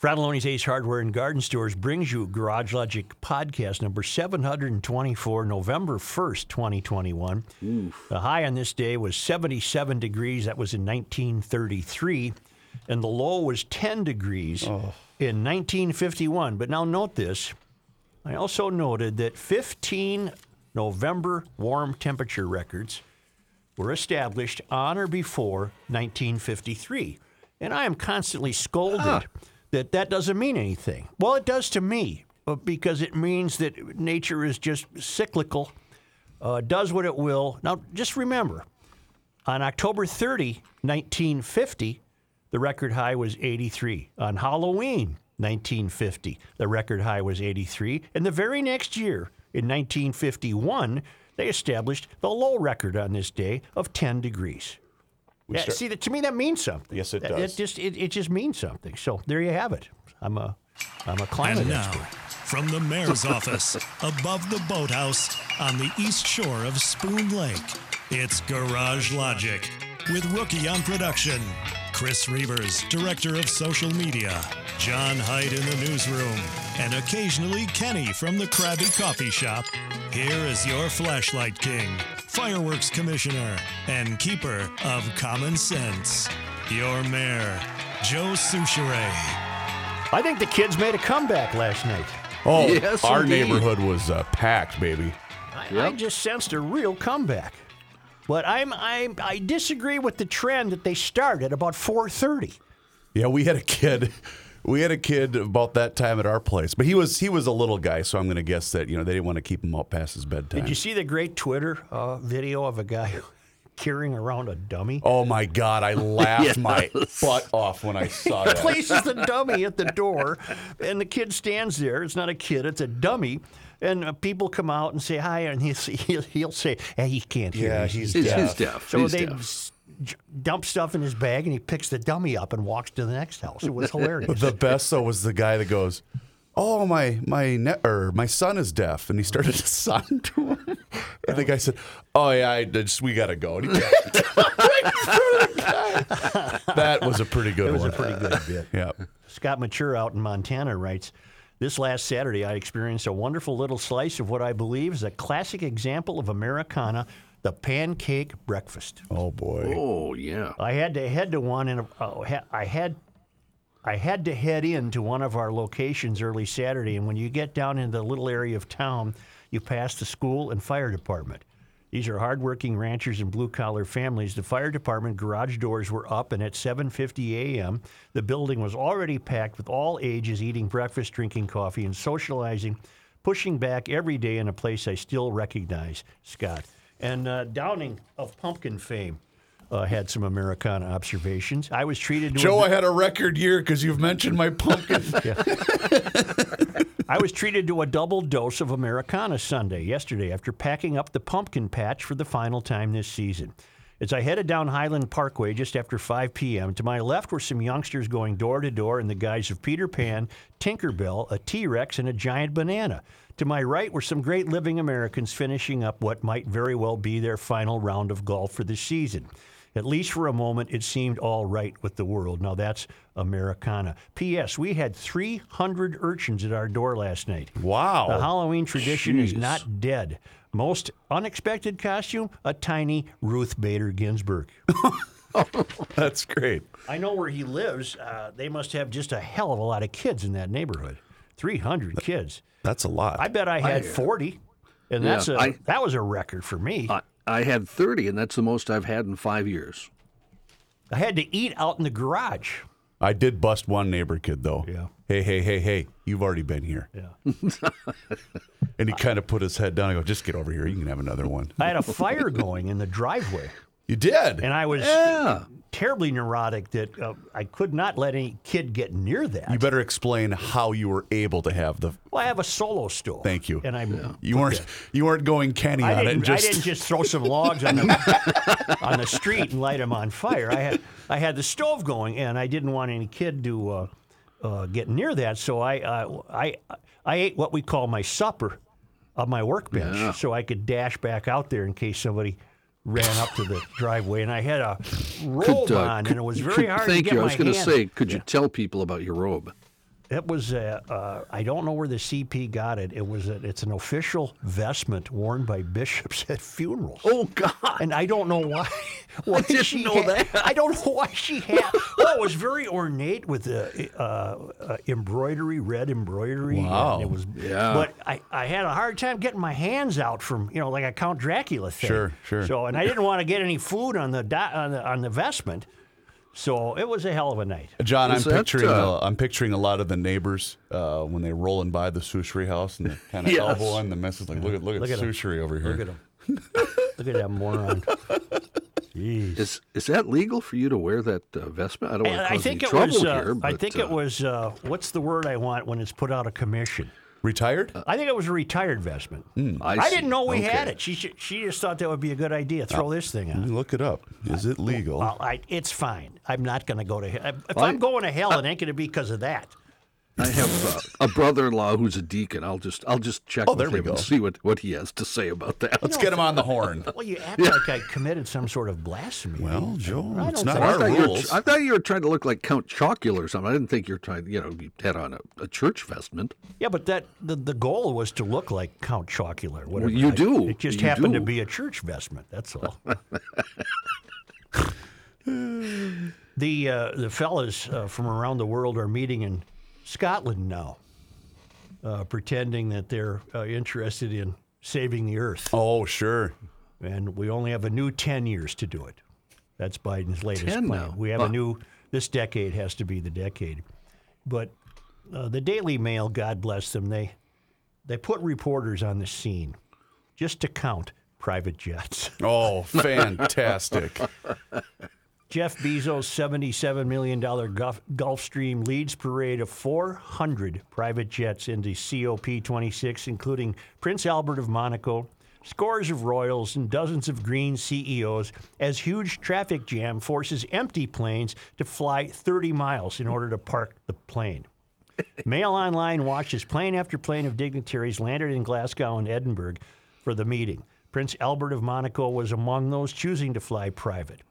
Fratallone's Ace Hardware and Garden Stores brings you Garage Logic podcast number 724, November 1st, 2021. The high on this day was 77 degrees. That was in 1933. And the low was 10 degrees oh. in 1951. But now note this. I also noted that 15 November warm temperature records were established on or before 1953. And I am constantly scolded that that doesn't mean anything. Well, it does to me uh, because it means that nature is just cyclical, uh, does what it will. Now, just remember, on October 30, 1950, the record high was 83. On Halloween, 1950, the record high was 83. And the very next year, in 1951, they established the low record on this day of 10 degrees. Yeah, start- see, that, to me, that means something. Yes, it That- does. It just it, it just means something. So there you have it. I'm a I'm a climate And now, expert. from the mayor's office, above the boathouse on the east shore of Spoon Lake, it's Garage Logic with Rookie on production, Chris Reavers, director of social media, John Hyde in the newsroom, and occasionally Kenny from the Krabby Coffee Shop. Here is your flashlight king, fireworks commissioner, and keeper of common sense, your mayor, Joe Soucheray. I think the kids made a comeback last night. Oh, Yes, our indeed. neighborhood was uh, packed, baby. I, I just sensed a real comeback. But I'm I'm I disagree with the trend that they start at about 4:30. Yeah, we had a kid. We had a kid about that time at our place, but he was he was a little guy, so I'm going to guess that you know they didn't want to keep him out past his bedtime. Did you see the great Twitter uh, video of a guy carrying around a dummy? Oh my God! I laughed my butt off when I saw that. places the dummy at the door, and the kid stands there. It's not a kid; it's a dummy. And uh, people come out and say hi, and he'll, he'll, he'll say, "Hey, he can't hear." Yeah, me." he's He's, deaf. he's deaf. So He's they deaf. S- j- dump stuff in his bag, and he picks the dummy up and walks to the next house. It was hilarious. The best though was the guy that goes, "Oh my my ne- or my son is deaf," and he started to sign to him. And the guy said, "Oh yeah, I just we gotta go." And he right in front of the guy. That was a pretty good it was one. a pretty good bit. Yeah. Scott Mature out in Montana writes, This last Saturday, I experienced a wonderful little slice of what I believe is a classic example of Americana, the pancake breakfast. Oh boy. Oh yeah. I had to head to one, and uh, ha- I had I had to head into one of our locations early Saturday. And when you get down in the little area of town, you pass the school and fire department. These are hardworking ranchers and blue collar families. The fire department garage doors were up, and at 7:50 a.m., the building was already packed with all ages eating breakfast, drinking coffee, and socializing, pushing back every day in a place I still recognize, Scott. And uh, Downing of Pumpkin fame uh, had some Americana observations. I was treated to Joe, a, I had a record year because you've mentioned my pumpkin. I was treated to a double dose of Americana Sunday yesterday after packing up the pumpkin patch for the final time this season. As I headed down Highland Parkway just after 5 p.m., to my left were some youngsters going door to door in the guise of Peter Pan, Tinkerbell, a T Rex, and a giant banana. To my right were some great living Americans finishing up what might very well be their final round of golf for the season. At least for a moment, it seemed all right with the world. Now that's Americana. P.S. We had 300 urchins at our door last night. Wow. The Halloween tradition is not dead. Most unexpected costume, a tiny Ruth Bader Ginsburg. That's great. I know where he lives. Uh, they must have just a hell of a lot of kids in that neighborhood. 300 kids. That's a lot. I bet I had 40. And Yeah, that's a I- that was a record for me. I, I had 30, and that's the most I've had in five years. I had to eat out in the garage. I did bust one neighbor kid though. Yeah. Hey, hey, hey, hey! You've already been here. Yeah. And he kind of put his head down. I go, just get over here. You can have another one. I had a fire going in the driveway. You did. And I was Yeah. terribly neurotic that uh, I could not let any kid get near that. you better explain how you were able to have the. well, I have a solo stove. Thank you. And I You weren't. You weren't going Kenny I on it. And just, I didn't just throw some logs on the on the street and light them on fire. I had I had the stove going, and I didn't want any kid to uh, uh, get near that. So I uh, I I ate what we call my supper on my workbench, Yeah. so I could dash back out there in case somebody ran up to the driveway. And I had a robe uh, on, could- and it was very could- hard Thank to get you. I was going to say, could you tell people about your robe? It was a, uh, I don't know where the CP got it. It was a, it's an official vestment worn by bishops at funerals. Oh God! And I don't know why. why didn't she know had- that. I don't know why she had. Well, it was very ornate with the uh, uh, embroidery, red embroidery. and Wow. It was. Yeah. But I, I had a hard time getting my hands out from you know like a Count Dracula thing. Sure, sure. So and I didn't want to get any food on the, di- on the on the vestment. So it was a hell of a night. John, I'm Is that, picturing. uh, uh, I'm picturing a lot of the neighbors uh, when they're rolling by the sushi house and they kind of Yes. elbow in the missus like, look at look at Look at 'em. sushi over here. Look at him. Look at that moron. Jeez. Is is that legal for you to wear that uh, vestment? I don't want And to I cause think any it trouble was. Uh, here. I think uh, it was. Uh, what's the word I want when it's put out of commission? Retired? I think it was a retired vestment. Hmm, I, I, didn't know we had it. She sh- she just thought that would be a good idea. Uh, Throw this thing on. look it up. Is it uh, legal? Well, I, it's fine. I'm not going to go to hell. If I- I'm going to hell, it ain't going to be because of that. I have uh, a brother-in-law who's a deacon. I'll just I'll just check Oh, with there we him go. and see what, what he has to say about that. Let's get him on the horn. Well, you act like I committed some sort of blasphemy. Well, Joe, it's don't not think- I our thought, you were, rules. I thought you were trying to look like Count Chocula or something. I didn't think you were trying. You know, you had on a, a church vestment. Yeah, but that the, the goal was to look like Count Chocula. or Whatever. you I- do. It just You happened to be a church vestment. That's all. the uh, the fellas uh, from around the world are meeting in Scotland now, uh, pretending that they're uh, interested in saving the earth, Oh, sure. and we only have a new ten years to do it. That's Biden's latest 10 plan. now. We have Huh. a new. This decade has to be the decade, but uh, the Daily Mail, God bless them, they they put reporters on the scene just to count private jets. Oh, fantastic. Jeff Bezos' $77 million Gulf, Gulfstream leads parade of 400 private jets into COP26, including Prince Albert of Monaco, scores of royals, and dozens of green CEOs, as huge traffic jam forces empty planes to fly 30 miles in order to park the plane. Mail Online watches plane after plane of dignitaries landed in Glasgow and Edinburgh for the meeting. Prince Albert of Monaco was among those choosing to fly private.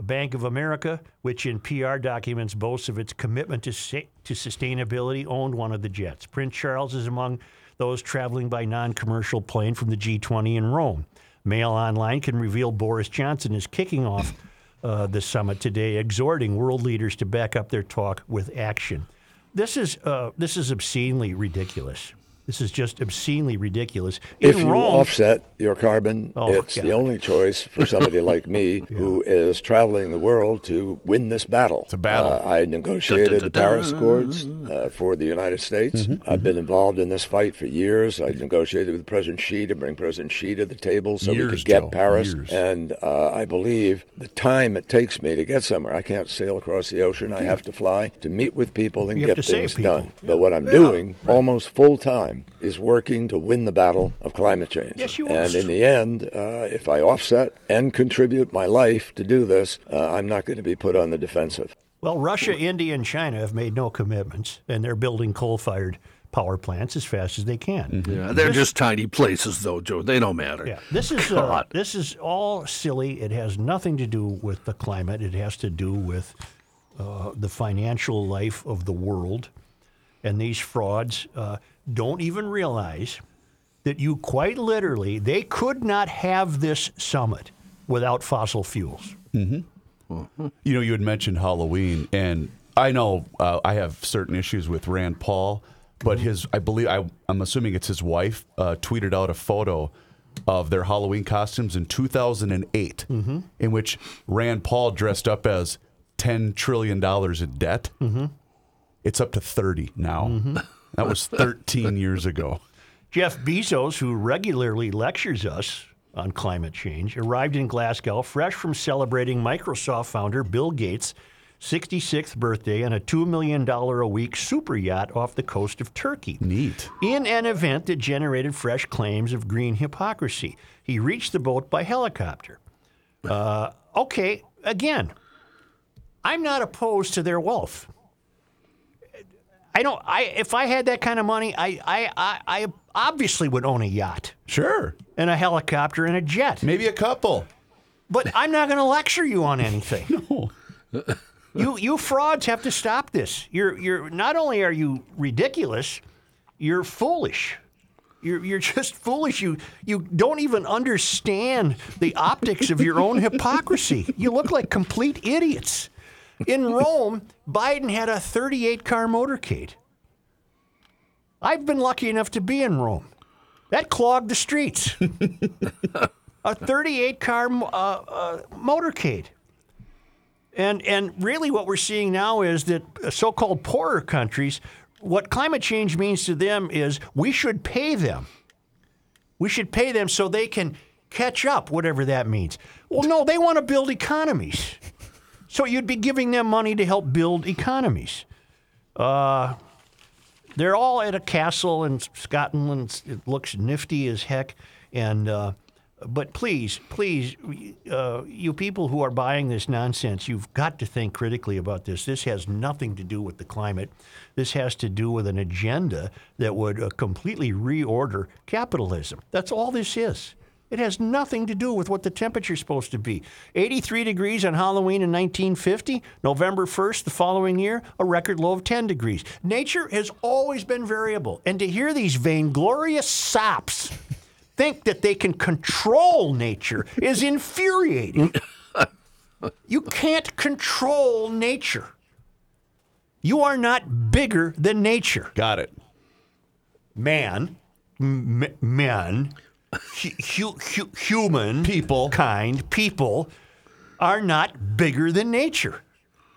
Bank of America, which in PR documents boasts of its commitment to, sa- to sustainability, owned one of the jets. Prince Charles is among those traveling by non commercial plane from the G20 in Rome. Mail Online can reveal Boris Johnson is kicking off uh, the summit today, exhorting world leaders to back up their talk with action. This is, uh, this is obscenely ridiculous. This is just obscenely ridiculous. In If you Rome, offset your carbon, Oh, it's God. the only choice for somebody like me who is traveling the world to win this battle. It's a battle. Uh, I negotiated the Paris Accords uh, for the United States. Mm-hmm, I've been involved in this fight for years. I negotiated with President Xi to bring President Xi to the table so we could get Joe, Paris. years. And uh, I believe the time it takes me to get somewhere, I can't sail across the ocean. I have to fly to meet with people and You have get to save things people. done. But what I'm doing almost full time is working to win the battle of climate change. Yes, you are. And in the end, uh, if I offset and contribute my life to do this, uh, I'm not going to be put on the defensive. Well, Russia, India, and China have made no commitments, and they're building coal-fired power plants as fast as they can. Yeah, they're just tiny places, though, Joe. They don't matter. Yeah, this is uh, this is all silly. It has nothing to do with the climate. It has to do with uh, the financial life of the world, and these frauds uh, don't even realize that you quite literally they could not have this summit without fossil fuels. You know, you had mentioned Halloween, and I know uh, I have certain issues with Rand Paul, but his, I believe, I, I'm assuming it's his wife, uh, tweeted out a photo of their Halloween costumes in 2008, in which Rand Paul dressed up as $10 trillion in debt. It's up to 30 now. That was 13 years ago. Jeff Bezos, who regularly lectures us on climate change, arrived in Glasgow fresh from celebrating Microsoft founder Bill Gates' 66th birthday on a $2 million a week super yacht off the coast of Turkey. Neat. In an event that generated fresh claims of green hypocrisy, he reached the boat by helicopter. Uh, okay, again, I'm not opposed to their wealth. I don't. I if I had that kind of money, I I I, I obviously would own a yacht Sure. and a helicopter and a jet. Maybe a couple. But I'm not going to lecture you on anything. no. you you frauds have to stop this. You're you're not only are you ridiculous, you're foolish. You're you're just foolish. You you don't even understand the optics of your own hypocrisy. You look like complete idiots. In Rome, Biden had a 38 car motorcade. I've been lucky enough to be in Rome. That clogged the streets. a 38 car uh, uh, motorcade. And, and really, what we're seeing now is that so called poorer countries, what climate change means to them is we should pay them. We should pay them so they can catch up, whatever that means. Well, no, they want to build economies. So you'd be giving them money to help build economies. Uh, they're all at a castle in Scotland. It looks nifty as heck. And uh, but please, please, uh, you people who are buying this nonsense, you've got to think critically about this. This has nothing to do with the climate. This has to do with an agenda that would uh, completely reorder capitalism. That's all this is. It has nothing to do with what the temperature's supposed to be. 83 degrees on Halloween in 1950, November 1st the following year, a record low of 10 degrees. Nature has always been variable, and to hear these vainglorious sops think that they can control nature is infuriating. you can't control nature. You are not bigger than nature. Got it. Man, m- men, hu- hu- hu- human People. kind people are not bigger than nature.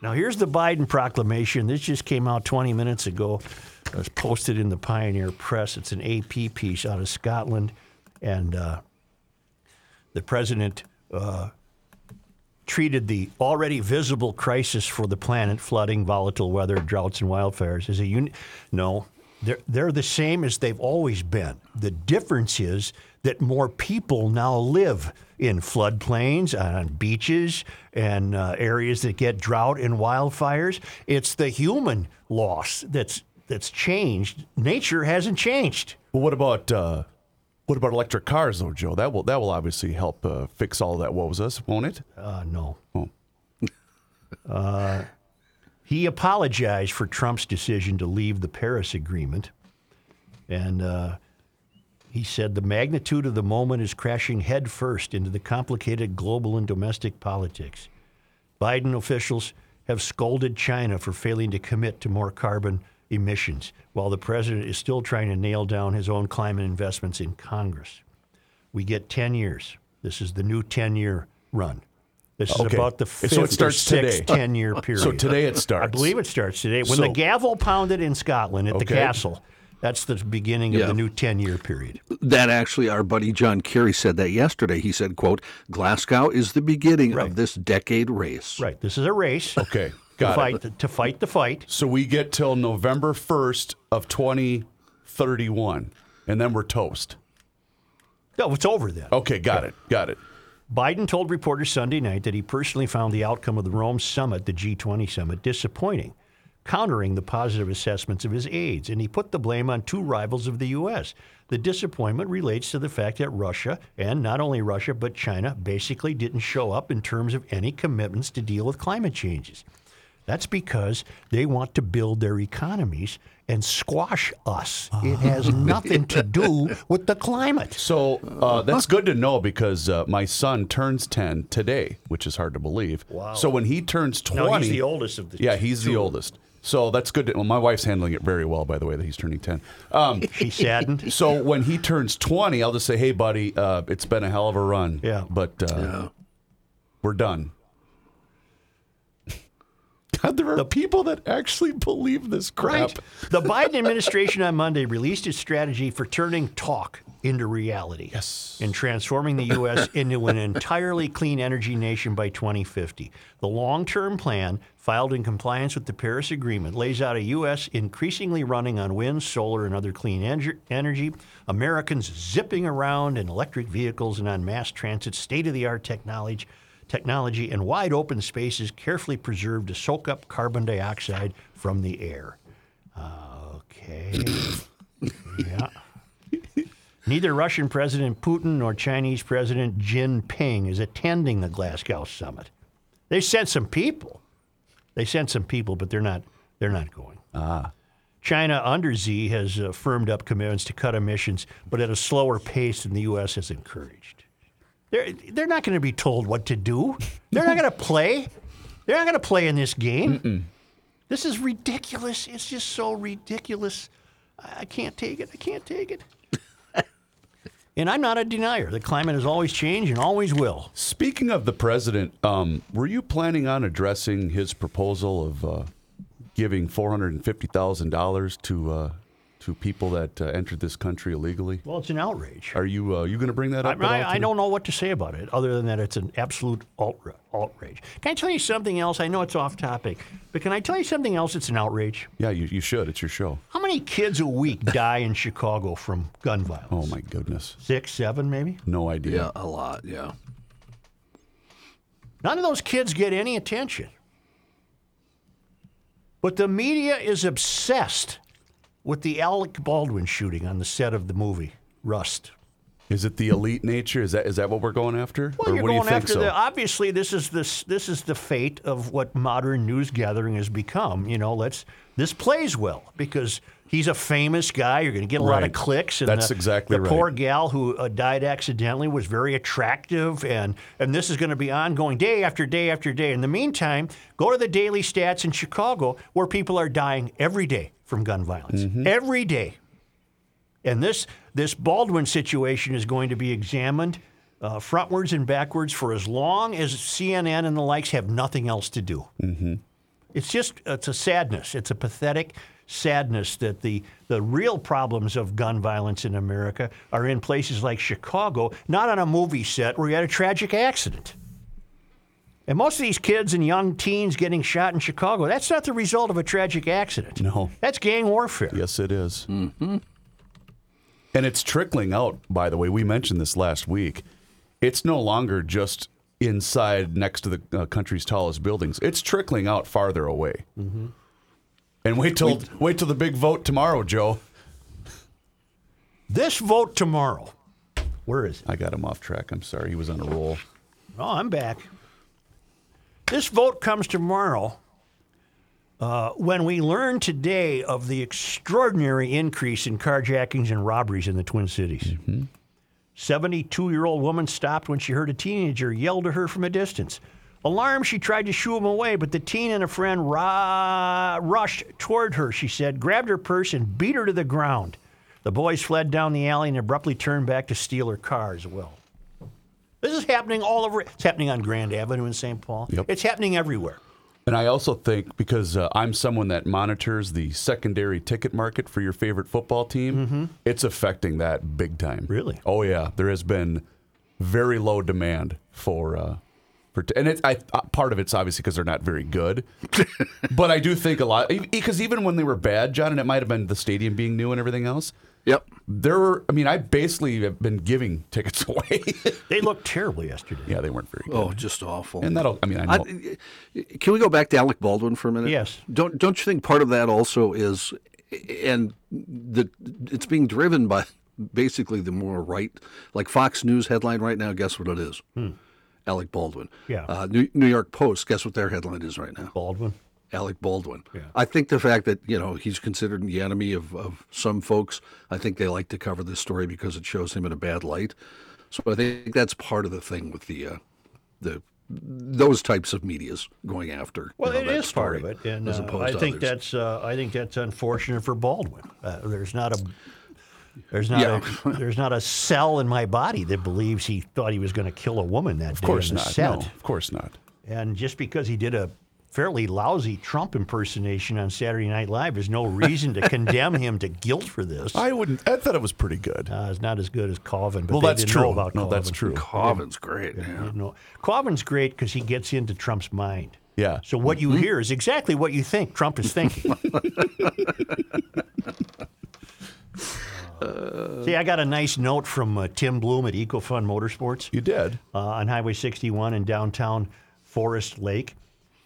Now here's the Biden proclamation. This just came out 20 minutes ago. It was posted in the Pioneer Press. It's an AP piece out of Scotland, and uh, the president uh, treated the already visible crisis for the planet flooding, volatile weather, droughts, and wildfires as a uni- No, they're, they're the same as they've always been. The difference is that more people now live in floodplains, on beaches, and uh, areas that get drought and wildfires. It's the human loss that's that's changed. Nature hasn't changed. Well, what about uh, what about electric cars, though, Joe? That will that will obviously help uh, fix all that woes us, won't it? Uh, no. Oh. Uh, he apologized for Trump's decision to leave the Paris Agreement. And uh, he said the magnitude of the moment is crashing headfirst into the complicated global and domestic politics. Biden officials have scolded China for failing to commit to more carbon emissions, while the president is still trying to nail down his own climate investments in Congress. We get 10 years. This is the new 10 year run. This is about the So it fifth starts sixth today. 10 year period. So today it starts. I believe it starts today. When So- the gavel pounded in Scotland at the castle, that's the beginning of Yeah. the new 10 year period. That actually, our buddy John Kerry said that yesterday. He said, "quote Glasgow is the beginning Right. of this decade race." Right. This is a race. Okay, To got fight, it. to fight the fight. So we get till November first of twenty thirty one, and then we're toast. No, it's over then. Okay, got it, got it. Biden told reporters Sunday night that he personally found the outcome of the Rome summit, the G20 summit, disappointing, countering the positive assessments of his aides. And he put the blame on two rivals of the U.S. The disappointment relates to the fact that Russia, and not only Russia, but China, basically didn't show up in terms of any commitments to deal with climate changes. That's because they want to build their economies and squash us. It has nothing to do with the climate. So uh, that's good to know because uh, my son turns 10 today, which is hard to believe. Wow. So when he turns 20. No, he's the oldest of the Yeah, he's the oldest. So that's good. To, well, my wife's handling it very well, by the way, that he's turning 10. Um, She's saddened. so when he turns 20, I'll just say, hey, buddy, uh, it's been a hell of a run. Yeah. But uh, we're done. God, there are people that actually believe this crap. Right. The Biden administration on Monday released its strategy for turning talk into reality. Yes. And transforming the U.S. into an entirely clean energy nation by 2050. The long term plan, filed in compliance with the Paris Agreement, lays out a U.S. increasingly running on wind, solar, and other clean ener- energy, Americans zipping around in electric vehicles and on mass transit, state of the art technology. Technology and wide open spaces carefully preserved to soak up carbon dioxide from the air. Okay. yeah. Neither Russian President Putin nor Chinese President Jinping is attending the Glasgow summit. They sent some people. They sent some people, but they're not. They're not going. Ah. China under Xi has uh, firmed up commitments to cut emissions, but at a slower pace than the U.S. has encouraged. They're they're not going to be told what to do. They're not going to play. They're not going to play in this game. This is ridiculous. It's just so ridiculous. I can't take it. I can't take it. And I'm not a denier. The climate has always changed and always will. Speaking of the president, um, were you planning on addressing his proposal of uh, giving four hundred and fifty thousand dollars to uh, to people that uh, entered this country illegally? Well, it's an outrage. Are you uh, you going to bring that I, up? at all I, I don't know what to say about it other than that it's an absolute outra- outrage. Can I tell you something else? I know it's off topic, but can I tell you something else? It's an outrage. Yeah, you, you should. It's your show. How many kids a week die in Chicago from gun violence? Oh my goodness, Six, seven, maybe? no idea. Yeah, a lot. Yeah. None of those kids get any attention. But the media is obsessed with the Alec Baldwin shooting on the set of the movie Rust. Is it the elite nature? Is that is that what we're going after? Well, or you're what do you going after so? the. Obviously, this is this this is the fate of what modern news gathering has become. You know, let's this plays well because he's a famous guy. You're going to get a lot of clicks. And That's the, exactly the right. poor gal who uh, died accidentally was very attractive, and and this is going to be ongoing day after day after day. In the meantime, go to the daily stats in Chicago where people are dying every day from gun violence. Mm-hmm. Every day. And this this Baldwin situation is going to be examined uh, frontwards and backwards for as long as CNN and the likes have nothing else to do. Mm-hmm. It's just it's a sadness. It's a pathetic sadness that the the real problems of gun violence in America are in places like Chicago, not on a movie set where you had a tragic accident. And most of these kids and young teens getting shot in Chicago, that's not the result of a tragic accident. No. That's gang warfare. Yes, it is. Mm-hmm. And it's trickling out, by the way. We mentioned this last week. It's no longer just inside next to the uh, country's tallest buildings, it's trickling out farther away. Mm-hmm. And wait till wait till the big vote tomorrow, Joe. This vote tomorrow. Where is it? I got him off track. I'm sorry. He was on a roll. Oh, I'm back. This vote comes tomorrow uh, when we learn today of the extraordinary increase in carjackings and robberies in the Twin Cities. 72 year old woman stopped when she heard a teenager yell to her from a distance. Alarmed, she tried to shoo him away, but the teen and a friend ra- rushed toward her, she said, grabbed her purse, and beat her to the ground. The boys fled down the alley and abruptly turned back to steal her car as well. This is happening all over. It's happening on Grand Avenue in St. Paul. Yep. It's happening everywhere. And I also think because uh, I'm someone that monitors the secondary ticket market for your favorite football team, it's affecting that big time. Really? Oh yeah, there has been very low demand for uh, for t- and it's I uh, part of it's obviously because they're not very good, but I do think a lot because even when they were bad, John, and it might have been the stadium being new and everything else. Yep. There were, I mean, I basically have been giving tickets away. They looked terrible yesterday. yeah, they weren't very good. Oh, just awful. And that'll, I mean, I know. can we go back to Alec Baldwin for a minute? Yes. Don't don't you think part of that also is, and the it's being driven by basically the more right, like Fox News headline right now. Guess what it is? Alec Baldwin. Yeah. Uh, New, New York Post. Guess what their headline is right now? Baldwin. Alec Baldwin. I think the fact that you know he's considered the enemy of, of some folks, I think they like to cover this story because it shows him in a bad light. So I think that's part of the thing with the uh, the those types of medias going after. Well, you it know, is part of it, and as uh, I to think others. that's uh, I think that's unfortunate for Baldwin. Uh, there's not a there's not Yeah. a there's not a cell in my body that believes he thought he was going to kill a woman that Of day course on the not. set. No, of course not. And just because he did a fairly lousy Trump impersonation on Saturday Night Live, there's no reason to condemn him to guilt for this. I wouldn't. I thought it was pretty good. Uh, it's not as good as Colvin, but Well, they that's didn't true. know about No, Colvin. that's true. Covin's great. They Yeah. didn't know. Colvin's great because he gets into Trump's mind. Yeah. So what you hear is exactly what you think Trump is thinking. See, I got a nice note from uh, Tim Bloom at EcoFun Motorsports You did. uh, on Highway 61 in downtown Forest Lake.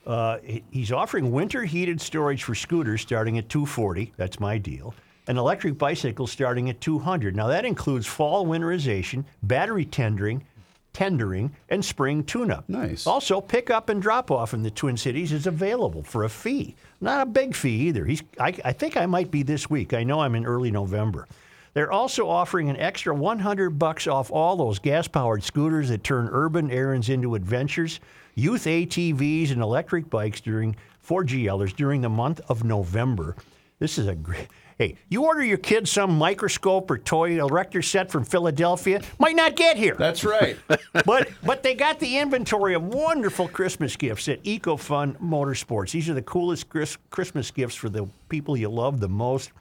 Uh, he's offering winter heated storage for scooters starting at 240. That's my deal. An electric bicycle starting at 200. Now that includes fall winterization, battery tendering, tendering, and spring tune-up. Nice. Also, pick up and drop off in the Twin Cities is available for a fee. Not a big fee either. He's, I, I think I might be this week. I know I'm in early November. They're also offering an extra 100 bucks off all those gas-powered scooters that turn urban errands into adventures, youth ATVs, and electric bikes during for GLers during the month of November. This is a great. Hey, you order your kids some microscope or toy erector set from Philadelphia, might not get here That's right. but but they got the inventory of wonderful Christmas gifts at EcoFun Motorsports. These are the coolest Christmas gifts for the people you love the most.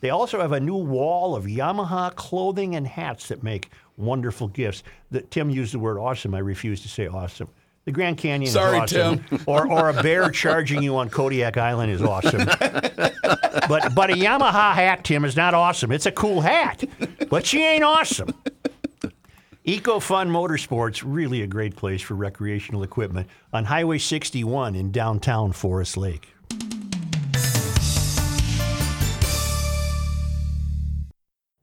They also have a new wall of Yamaha clothing and hats that make wonderful gifts. The, Tim used the word awesome. I refuse to say awesome. The Grand Canyon Sorry, is awesome. Or, or a bear charging you on Kodiak Island is awesome. but but a Yamaha hat, Tim, is not awesome. It's a cool hat, but she ain't awesome. EcoFun Motorsports, really a great place for recreational equipment on Highway 61 in downtown Forest Lake.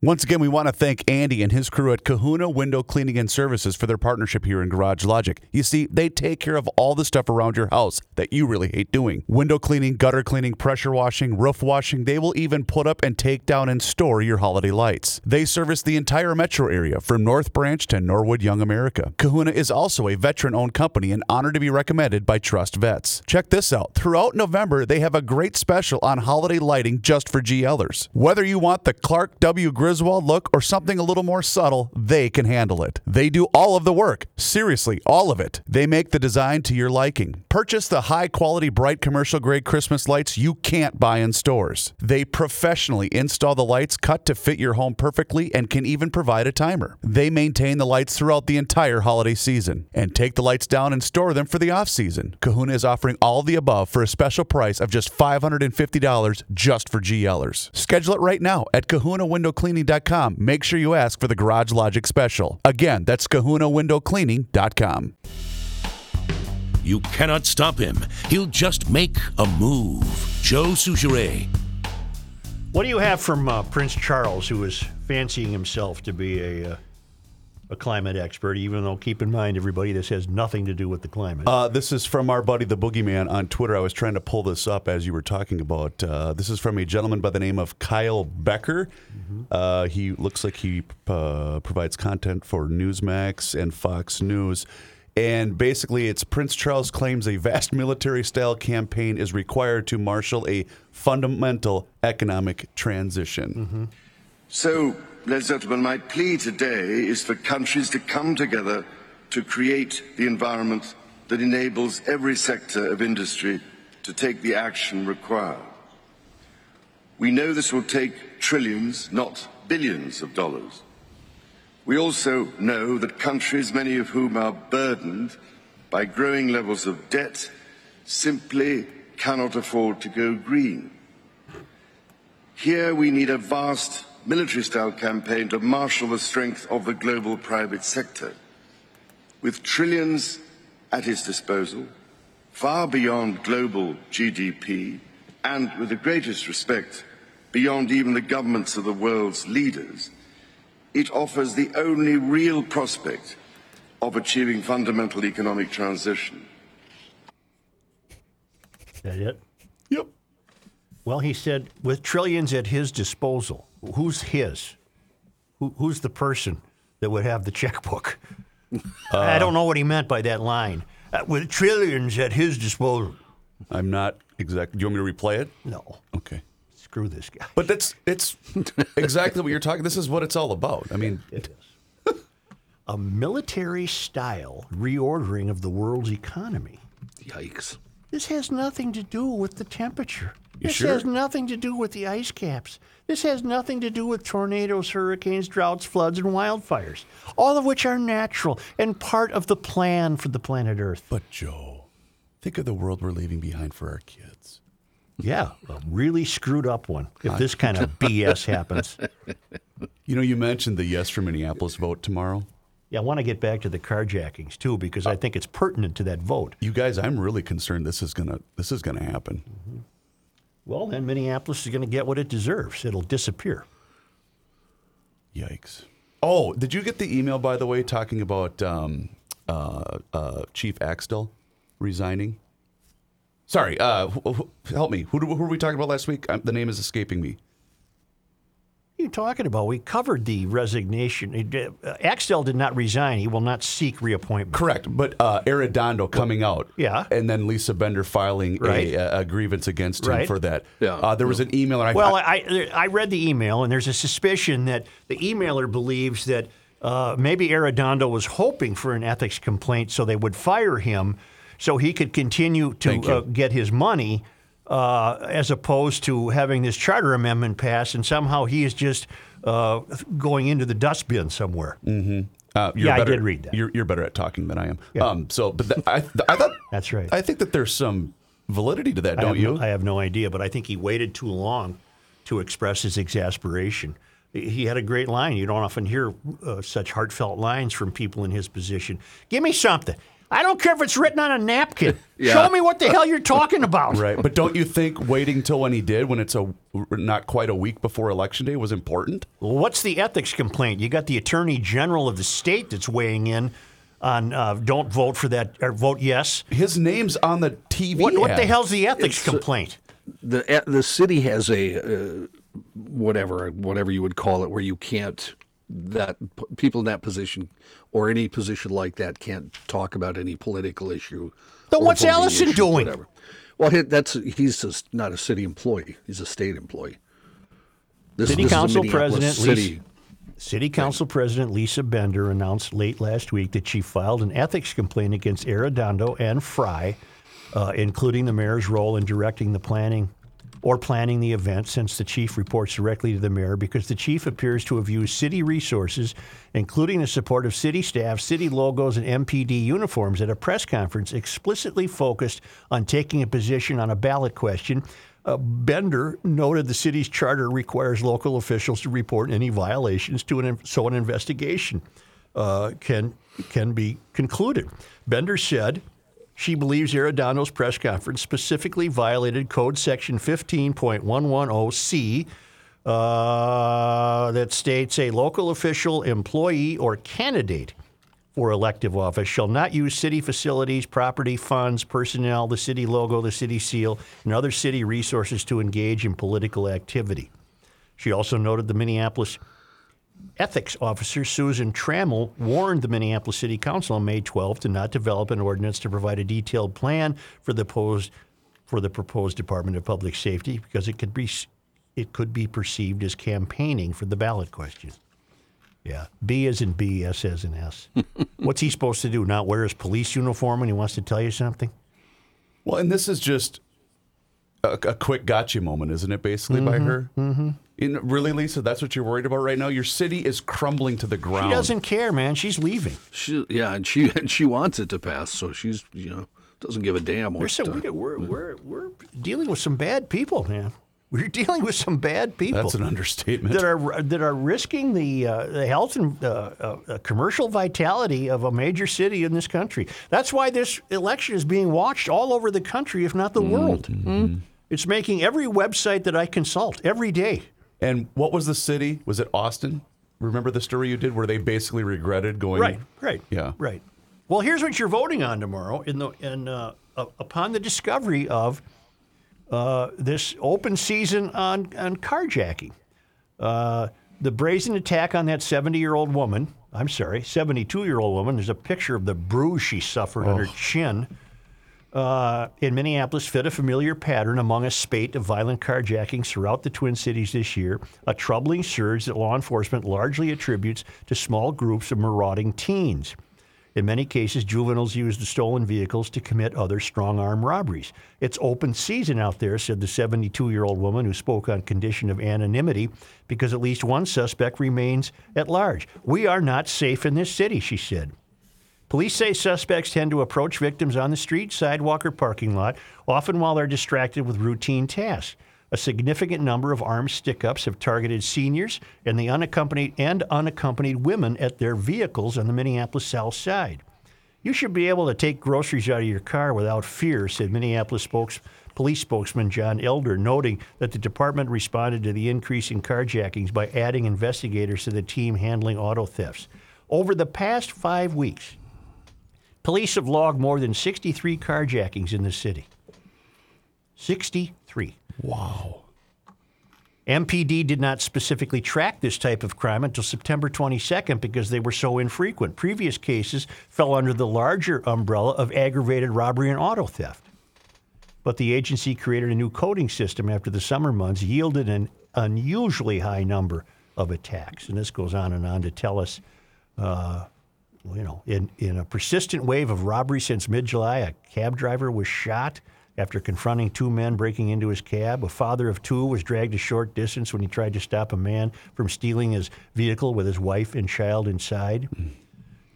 Once again, we want to thank Andy and his crew at Kahuna Window Cleaning and Services for their partnership here in Garage Logic. You see, they take care of all the stuff around your house that you really hate doing window cleaning, gutter cleaning, pressure washing, roof washing. They will even put up and take down and store your holiday lights. They service the entire metro area from North Branch to Norwood Young America. Kahuna is also a veteran owned company and honored to be recommended by Trust Vets. Check this out. Throughout November, they have a great special on holiday lighting just for GLers. Whether you want the Clark W. Griswold look or something a little more subtle, they can handle it. They do all of the work. Seriously, all of it. They make the design to your liking. Purchase the high quality, bright commercial grade Christmas lights you can't buy in stores. They professionally install the lights cut to fit your home perfectly and can even provide a timer. They maintain the lights throughout the entire holiday season and take the lights down and store them for the off season. Kahuna is offering all of the above for a special price of just $550 just for GLers. Schedule it right now at kahunawindowcleaning.com. Make sure you ask for the Garage Logic special. Again, that's kahunawindowcleaning.com. You cannot stop him. He'll just make a move. Joe Soucheray. What do you have from uh, Prince Charles, who is fancying himself to be a, uh, a climate expert, even though, keep in mind, everybody, this has nothing to do with the climate? Uh, this is from our buddy the Boogeyman on Twitter. I was trying to pull this up as you were talking about. Uh, this is from a gentleman by the name of Kyle Becker. Uh, he looks like he uh, provides content for Newsmax and Fox News. And basically, it's Prince Charles claims a vast military style campaign is required to marshal a fundamental economic transition. So, ladies and gentlemen, my plea today is for countries to come together to create the environment that enables every sector of industry to take the action required. We know this will take trillions, not billions of dollars. We also know that countries, many of whom are burdened by growing levels of debt, simply cannot afford to go green. Here we need a vast military style campaign to marshal the strength of the global private sector. With trillions at its disposal, far beyond global GDP, and with the greatest respect, beyond even the governments of the world's leaders, it offers the only real prospect of achieving fundamental economic transition. Is that it? Yep. Well, he said with trillions at his disposal. Who's his? Who, who's the person that would have the checkbook? I don't know what he meant by that line. Uh, with trillions at his disposal. I'm not exactly. Do you want me to replay it? No. Okay. Screw this guy. But that's it's exactly what you're talking. This is what it's all about. I mean, It is. A military style reordering of the world's economy. Yikes. This has nothing to do with the temperature. You this sure? has nothing to do with the ice caps. This has nothing to do with tornadoes, hurricanes, droughts, floods, and wildfires, all of which are natural and part of the plan for the planet Earth. but Joe, think of the world we're leaving behind for our kids. Yeah, a really screwed up one if this kind of BS happens. You know, you mentioned the Yes for Minneapolis vote tomorrow. Yeah, I want to get back to the carjackings too because I think it's pertinent to that vote. You guys, I'm really concerned this is gonna this is gonna happen. Well, then Minneapolis is going to get what it deserves. It'll disappear. Yikes! Oh, did you get the email by the way talking about um, uh, uh, Chief Axtell resigning? Sorry, uh, wh- wh- help me. Who, do- who were we talking about last week? Um, the name is escaping me. What are you talking about? We covered the resignation. It, uh, Axtell did not resign. He will not seek reappointment. Correct, but uh, Arradondo coming out, Yeah. and then Lisa Bender filing Right. a, a grievance against him Right. for that. Yeah. uh, there was an email, and I, Well, I, I, I read the email, and there's a suspicion that the emailer believes that uh, maybe Arradondo was hoping for an ethics complaint so they would fire him so he could continue to uh, get his money uh, as opposed to having this charter amendment passed, and somehow he is just uh, going into the dustbin somewhere. uh, you're Yeah, I better, did read that. You're, you're better at talking than I am. Yeah. Um, so, but th- I, I thought That's right. I think that there's some validity to that, don't have you? No, I have no idea, but I think he waited too long to express his exasperation. He had a great line. You don't often hear uh, such heartfelt lines from people in his position. Give me something. I don't care if it's written on a napkin. Yeah. Show me what the hell you're talking about. Right, but don't you think waiting till when he did, when it's a not quite a week before election day, was important? Well, what's the ethics complaint? You got the attorney general of the state that's weighing in on uh, don't vote for that or vote yes. His name's on the TV. What, what the hell's the ethics It's, uh, complaint? the the city has a uh, whatever whatever you would call it where you can't that p- people in that position or any position like that can't talk about any political issue. Then what's Ellison issue, doing? Whatever. Well, he, that's he's just not a city employee. He's a state employee. This, City this Council Minneapolis President City. Lisa, City Council President Lisa Bender announced late last week that she filed an ethics complaint against Arradondo and Frey, uh, including the mayor's role in directing the planning or planning the event, since the chief reports directly to the mayor, because the chief appears to have used city resources, including the support of city staff, city logos, and MPD uniforms at a press conference explicitly focused on taking a position on a ballot question uh, Bender noted the city's charter requires local officials to report any violations to an so an investigation uh, can can be concluded. Bender said she believes Arradondo's press conference specifically violated Code Section 15.110C. Uh, that states a local official, employee, or candidate for elective office shall not use city facilities, property, funds, personnel, the city logo, the city seal, and other city resources to engage in political activity. She also noted the Minneapolis ethics officer, Susan Trammell, warned the Minneapolis City Council on May 12 to not develop an ordinance to provide a detailed plan for the proposed, for the proposed Department of Public Safety because it could be it could be perceived as campaigning for the ballot question. Yeah. B as in B, S as in S. What's he supposed to do? Not wear his police uniform when he wants to tell you something? Well, and this is just a, a quick gotcha moment, isn't it? Basically, by her. Mm-hmm. In, really, Lisa, that's what you're worried about right now. Your city is crumbling to the ground. She doesn't care, man. She's leaving. She, yeah, and she and she wants it to pass, so she's you know doesn't give a damn. We're, What, so, uh, we're, we're, we're dealing with some bad people, man. We're dealing with some bad people. That's an understatement. that are that are risking the uh, the health and uh, uh, commercial vitality of a major city in this country. That's why this election is being watched all over the country, if not the world. Mm-hmm. It's making every website that I consult every day. And what was the city? Was it Austin? Remember the story you did where they basically regretted going? Right, right, Yeah. right. Well, here's what you're voting on tomorrow. In the in uh, uh, upon the discovery of uh, this open season on, on carjacking. Uh, the brazen attack on that 70 year old woman, I'm sorry, 72 year old woman, there's a picture of the bruise she suffered on her chin uh, in Minneapolis fit a familiar pattern among a spate of violent carjackings throughout the Twin Cities this year, a troubling surge that law enforcement largely attributes to small groups of marauding teens. In many cases, juveniles use the stolen vehicles to commit other strong arm robberies. It's open season out there, said the 72 year old woman who spoke on condition of anonymity because at least one suspect remains at large. We are not safe in this city, she said. Police say suspects tend to approach victims on the street, sidewalk, or parking lot, often while they're distracted with routine tasks. A significant number of armed stick-ups have targeted seniors and the unaccompanied and unaccompanied women at their vehicles on the Minneapolis South Side. You should be able to take groceries out of your car without fear, said Minneapolis spokes, police spokesman John Elder, noting that the department responded to the increase in carjackings by adding investigators to the team handling auto thefts. Over the past five weeks, police have logged more than 63 carjackings in the city. 63. Wow. MPD did not specifically track this type of crime until September 22nd because they were so infrequent. Previous cases fell under the larger umbrella of aggravated robbery and auto theft. But the agency created a new coding system after the summer months yielded an unusually high number of attacks. And this goes on and on to tell us, uh, you know, in, in a persistent wave of robbery since mid July, a cab driver was shot after confronting two men breaking into his cab. A father of two was dragged a short distance when he tried to stop a man from stealing his vehicle with his wife and child inside.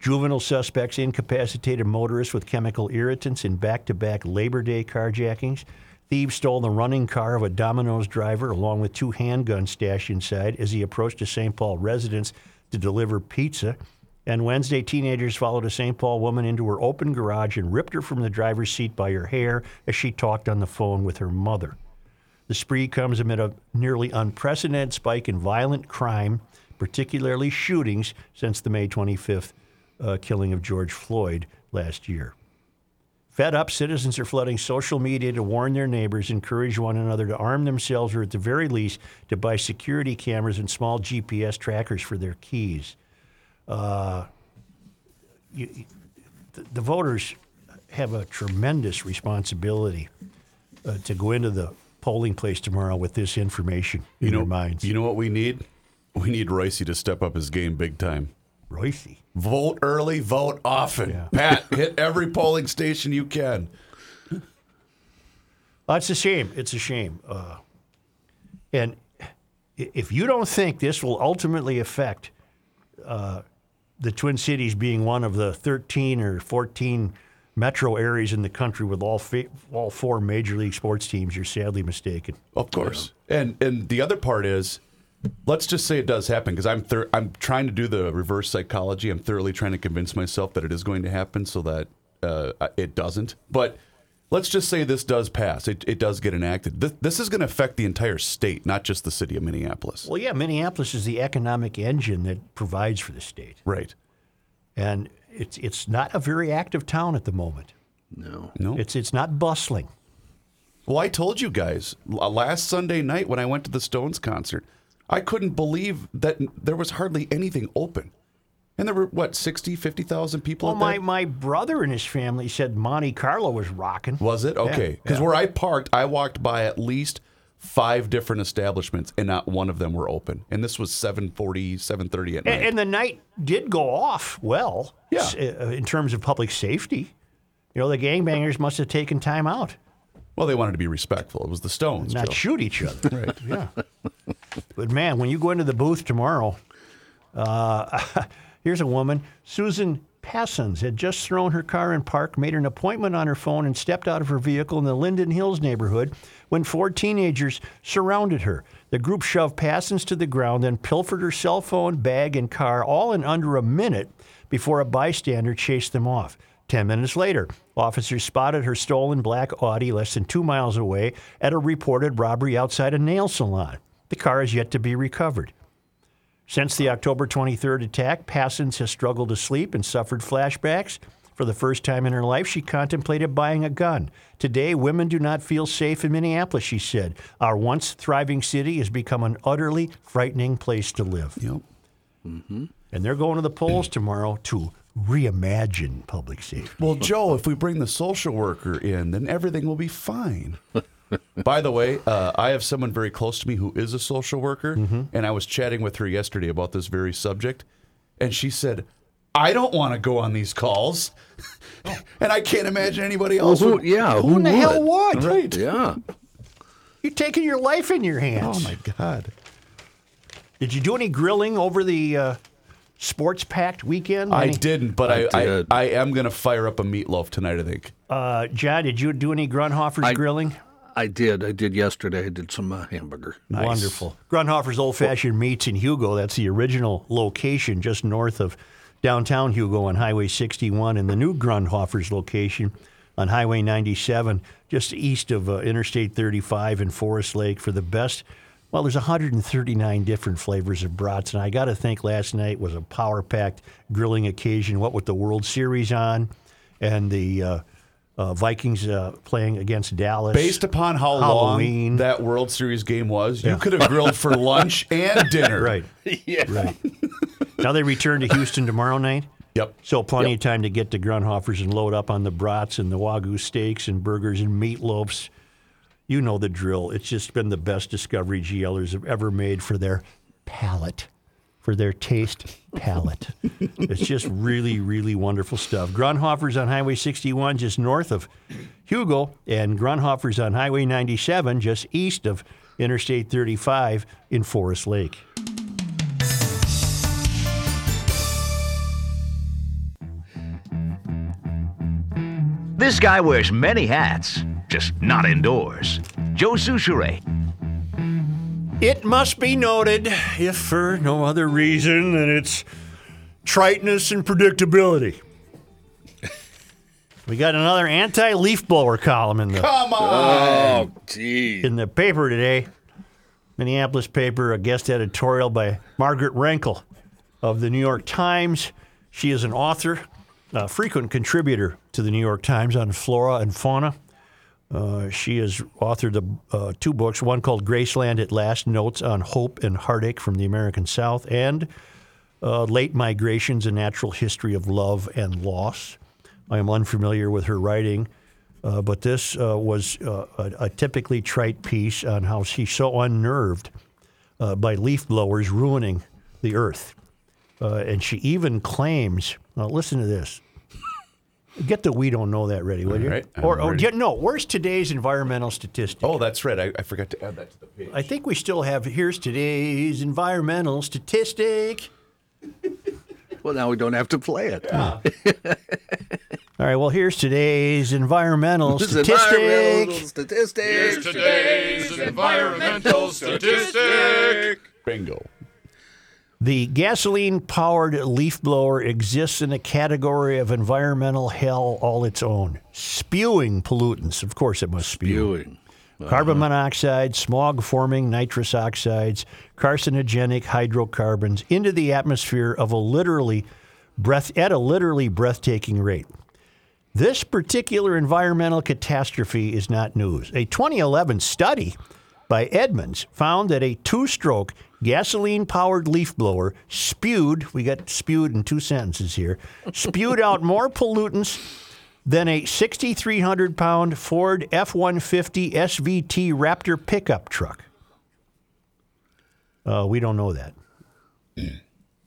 Juvenile suspects incapacitated motorists with chemical irritants in back to back Labor Day carjackings. Thieves stole the running car of a Domino's driver along with two handguns stashed inside as he approached a St. Paul residence to deliver pizza. And Wednesday, teenagers followed a St. Paul woman into her open garage and ripped her from the driver's seat by her hair as she talked on the phone with her mother. The spree comes amid a nearly unprecedented spike in violent crime, particularly shootings, since the May 25th uh, killing of George Floyd last year. Fed up, citizens are flooding social media to warn their neighbors, encourage one another to arm themselves, or at the very least, to buy security cameras and small GPS trackers for their keys. Uh, you, the, the voters have a tremendous responsibility uh, to go into the polling place tomorrow with this information in You know, their minds. you know what we need? We need Royce to step up his game big time. Royce. Vote early, vote often. Pat, hit every polling station you can. Well, it's a shame. It's a shame. Uh, and if you don't think this will ultimately affect uh, the Twin Cities being one of the 13 or 14 metro areas in the country with all fa- all four major league sports teams, you're sadly mistaken. Of course. And and the other part is, let's just say it does happen because I'm thir- I'm trying to do the reverse psychology. I'm thoroughly trying to convince myself that it is going to happen so that uh, it doesn't. But let's just say this does pass. It, it does get enacted. This, this is going to affect the entire state, not just the city of Minneapolis. Well, yeah, Minneapolis is the economic engine that provides for the state. Right. And it's it's not a very active town at the moment. No. No. It's it's not bustling. Well, I told you guys last Sunday night when I went to the Stones concert, I couldn't believe that there was hardly anything open. And there were, what, 60, 50,000 people Well, at my, that? my brother and his family said Monte Carlo was rocking. Was it? Okay. Because where I parked, I walked by at least five different establishments and not one of them were open. And this was 740, 730 at night. And, and the night did go off well Yeah. uh, in terms of public safety. You know, the gangbangers must have taken time out, well, they wanted to be respectful. It was the Stones. not Joe. shoot each other. Right. yeah. But man, when you go into the booth tomorrow, uh, here's a woman, Susan Passons, had just thrown her car in park, made an appointment on her phone, and stepped out of her vehicle in the Linden Hills neighborhood when four teenagers surrounded her. The group shoved Passons to the ground, then pilfered her cell phone, bag, and car, all in under a minute before a bystander chased them off. Ten minutes later, officers spotted her stolen black Audi less than two miles away at a reported robbery outside a nail salon. The car is yet to be recovered. Since the October 23rd attack, Passons has struggled to sleep and suffered flashbacks. For the first time in her life, she contemplated buying a gun. Today, women do not feel safe in Minneapolis, she said. Our once thriving city has become an utterly frightening place to live. Yep. Mm-hmm. And they're going to the polls tomorrow to reimagine public safety. Well, Joe, if we bring the social worker in, then everything will be fine. By the way, uh, I have someone very close to me who is a social worker, and I was chatting with her yesterday about this very subject, and she said, "I don't want to go on these calls," and I can't imagine anybody Well, else. who, would- yeah, Who in the hell would? Right? Yeah. You're taking your life in your hands. Oh my God! Did you do any grilling over the uh, sports packed weekend? I didn't, but I I I, did. I, am gonna fire up a meatloaf tonight. I think. Uh, John, did you do any Grundhofer's I- grilling? I did. I did yesterday. I did some uh, hamburger. Wonderful. Grundhofer's Old Fashioned Meats in Hugo. That's the original location just north of downtown Hugo on Highway 61, and the new Grundhofer's location on Highway 97, just east of uh, Interstate 35 in Forest Lake for the best. Well, there's 139 different flavors of brats, and I got to think last night was a power packed grilling occasion. What with the World Series on and the uh, uh, Vikings uh, playing against Dallas. Based upon how Halloween. long that World Series game was, you could have grilled for lunch and dinner. Right. Yeah. Right. now they return to Houston tomorrow night. Yep. So plenty of time to get to Grundhofers and load up on the brats and the wagyu steaks and burgers and meatloafs. You know the drill. It's just been the best discovery GLers have ever made for their palate, for their taste palate. it's just really, really wonderful stuff. Grundhofer's on Highway 61, just north of Hugo, and Grundhofer's on Highway 97, just east of Interstate 35 in Forest Lake. This guy wears many hats, just not indoors. Joe Soucheray. It must be noted, if for no other reason than its triteness and predictability. We got another anti-leaf blower column in the Come on. Oh, gee. in the paper today. Minneapolis paper, a guest editorial by Margaret Renkl of the New York Times. She is an author, a frequent contributor to the New York Times on flora and fauna. Uh, she has authored uh, two books, one called Graceland at Last Notes on Hope and Heartache from the American South, and uh, Late Migrations A Natural History of Love and Loss. I am unfamiliar with her writing, uh, but this uh, was a, a typically trite piece on how she's so unnerved by leaf blowers ruining the earth. And she even claims, now listen to this. Get the we don't know that ready, will you? right, I'm or or ready. get, no, where's today's environmental statistic? Oh, that's right. I, I forgot to add that to the page. I think we still have here's today's environmental statistic. Well, now we don't have to play it. All right, well, here's today's environmental This is statistic. environmental statistics. today's environmental statistic. Bingo. The gasoline powered leaf blower exists in a category of environmental hell all its own. Spewing pollutants. Of course, it must spew. Spewing. Uh-huh. Carbon monoxide, smog forming nitrous oxides, carcinogenic hydrocarbons into the atmosphere of a literally breath at a literally breathtaking rate. This particular environmental catastrophe is not news. A 2011 study by Edmunds found that a two stroke gasoline powered leaf blower spewed, we got spewed in two sentences here, spewed out more pollutants than a 6,300 pound Ford F 150 SVT Raptor pickup truck. Uh, we don't know that.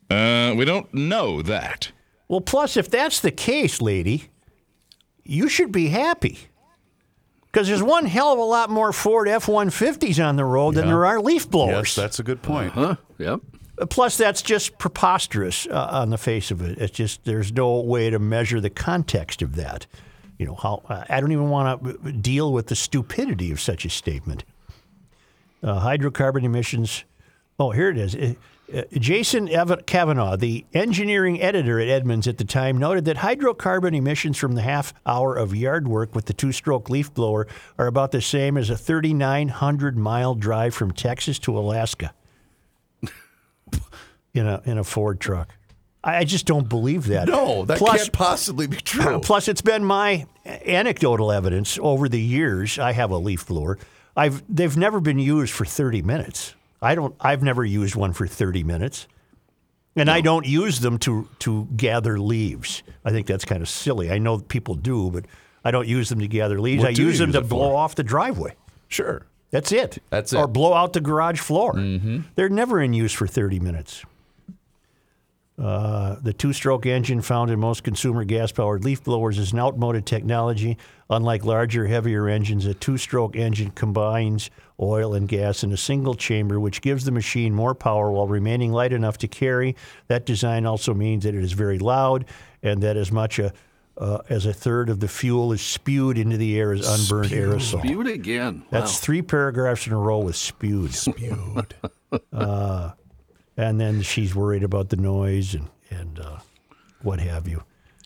Uh, we don't know that. Well, plus, if that's the case, lady, you should be happy. Because there's one hell of a lot more Ford F 150s on the road than there are leaf blowers. Yes, that's a good point. Huh? Yep. Plus, that's just preposterous uh, on the face of it. It's just there's no way to measure the context of that. You know how I don't even want to deal with the stupidity of such a statement. Uh, hydrocarbon emissions. Oh, here it is. Uh, uh, Jason Ev- Kavanagh, the engineering editor at Edmunds at the time, noted that hydrocarbon emissions from the half hour of yard work with the two stroke leaf blower are about the same as a 3,900 mile drive from Texas to Alaska in a in a Ford truck. I I just don't believe that. No, that Plus- can't possibly be true. Plus, it's been my anecdotal evidence over the years. I have a leaf blower. I've they've never been used for 30 minutes. I don't. I've never used one for 30 minutes, and I don't use them to to gather leaves. I think that's kind of silly. I know people do, but I don't use them to gather leaves. What I use them use to blow for? off the driveway. Sure. That's it. That's it. Or blow out the garage floor. Mm-hmm. They're never in use for 30 minutes. Uh, the two stroke engine found in most consumer gas powered leaf blowers is an outmoded technology. Unlike larger, heavier engines, a two stroke engine combines oil and gas in a single chamber, which gives the machine more power while remaining light enough to carry. That design also means that it is very loud and that as much a, uh, as a third of the fuel is spewed into the air as unburned aerosol. Spewed again. That's three paragraphs in a row with spewed. Spewed. uh, and then she's worried about the noise and, and uh, what have you.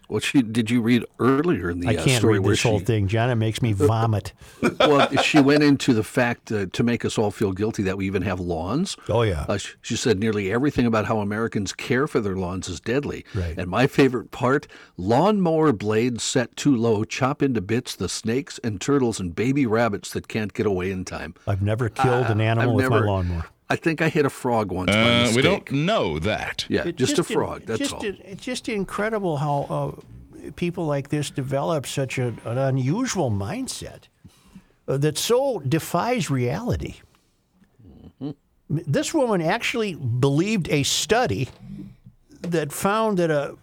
What she did you read earlier in the I uh, can't story read this whole she, thing, John. It makes me vomit. well, she went into the fact uh, to make us all feel guilty that we even have lawns. Oh, yeah. Uh, sh- she said nearly everything about how Americans care for their lawns is deadly. Right. And my favorite part: lawnmower blades set too low chop into bits the snakes and turtles and baby rabbits that can't get away in time. I've never killed an animal I've with never- my lawnmower. I think I hit a frog once Uh, we don't know that. Yeah, It just, a frog. It's That's just, all. It's just incredible how uh, people like this develop such a, an unusual mindset uh, that so defies reality. Mm-hmm. This woman actually believed a study that found that a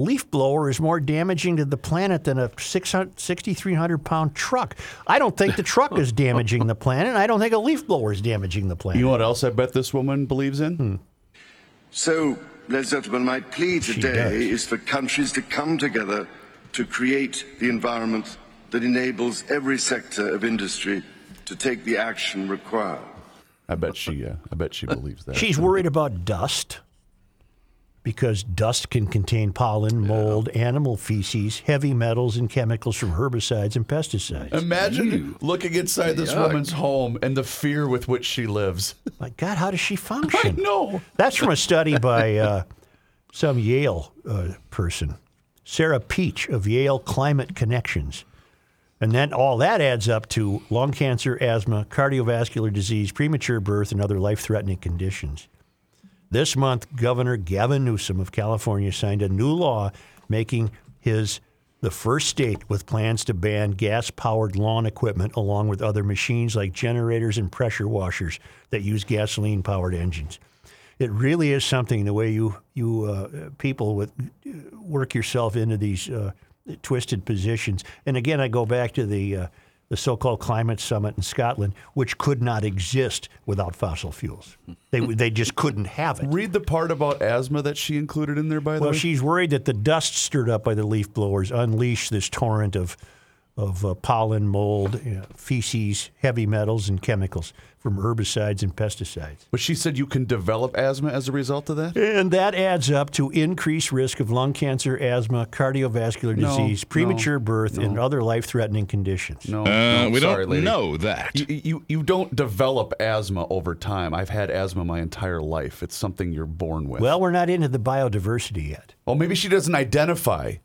leaf blower is more damaging to the planet than a 600 6,300 pound truck. I don't think the truck is damaging the planet. I don't think a leaf blower is damaging the planet. You know what else I bet this woman believes in? Hmm. So, ladies and gentlemen, my plea today is for countries to come together to create the environment that enables every sector of industry to take the action required. I bet she. Uh, I bet she believes that. She's worried about dust because dust can contain pollen, mold, animal feces, heavy metals, and chemicals from herbicides and pesticides. Imagine looking inside this Yuck. woman's home and the fear with which she lives. My God, how does she function? I know. That's from a study by uh, some Yale uh, person, Sarah Peach of Yale Climate Connections. And then all that adds up to lung cancer, asthma, cardiovascular disease, premature birth, and other life threatening conditions. This month, Governor Gavin Newsom of California signed a new law making his the first state with plans to ban gas powered lawn equipment along with other machines like generators and pressure washers that use gasoline powered engines. It really is something the way you you uh, people with work yourself into these uh, twisted positions. And again, I go back to the uh, the so-called climate summit in Scotland, which could not exist without fossil fuels. They they just couldn't have it. Read the part about asthma that she included in there. By the Well, way, she's worried that the dust stirred up by the leaf blowers unleash this torrent of of uh, pollen, mold, you know, feces, heavy metals, and chemicals from herbicides and pesticides. but she said you can develop asthma as a result of that. And that adds up to increased risk of lung cancer, asthma, cardiovascular No, disease, premature no, birth, and other life-threatening conditions. No, Uh, no, we sorry, don't lady. know that. You, you you don't develop asthma over time. I've had asthma my entire life. It's something you're born with. Well, we're not into the biodiversity yet. well, maybe she doesn't identify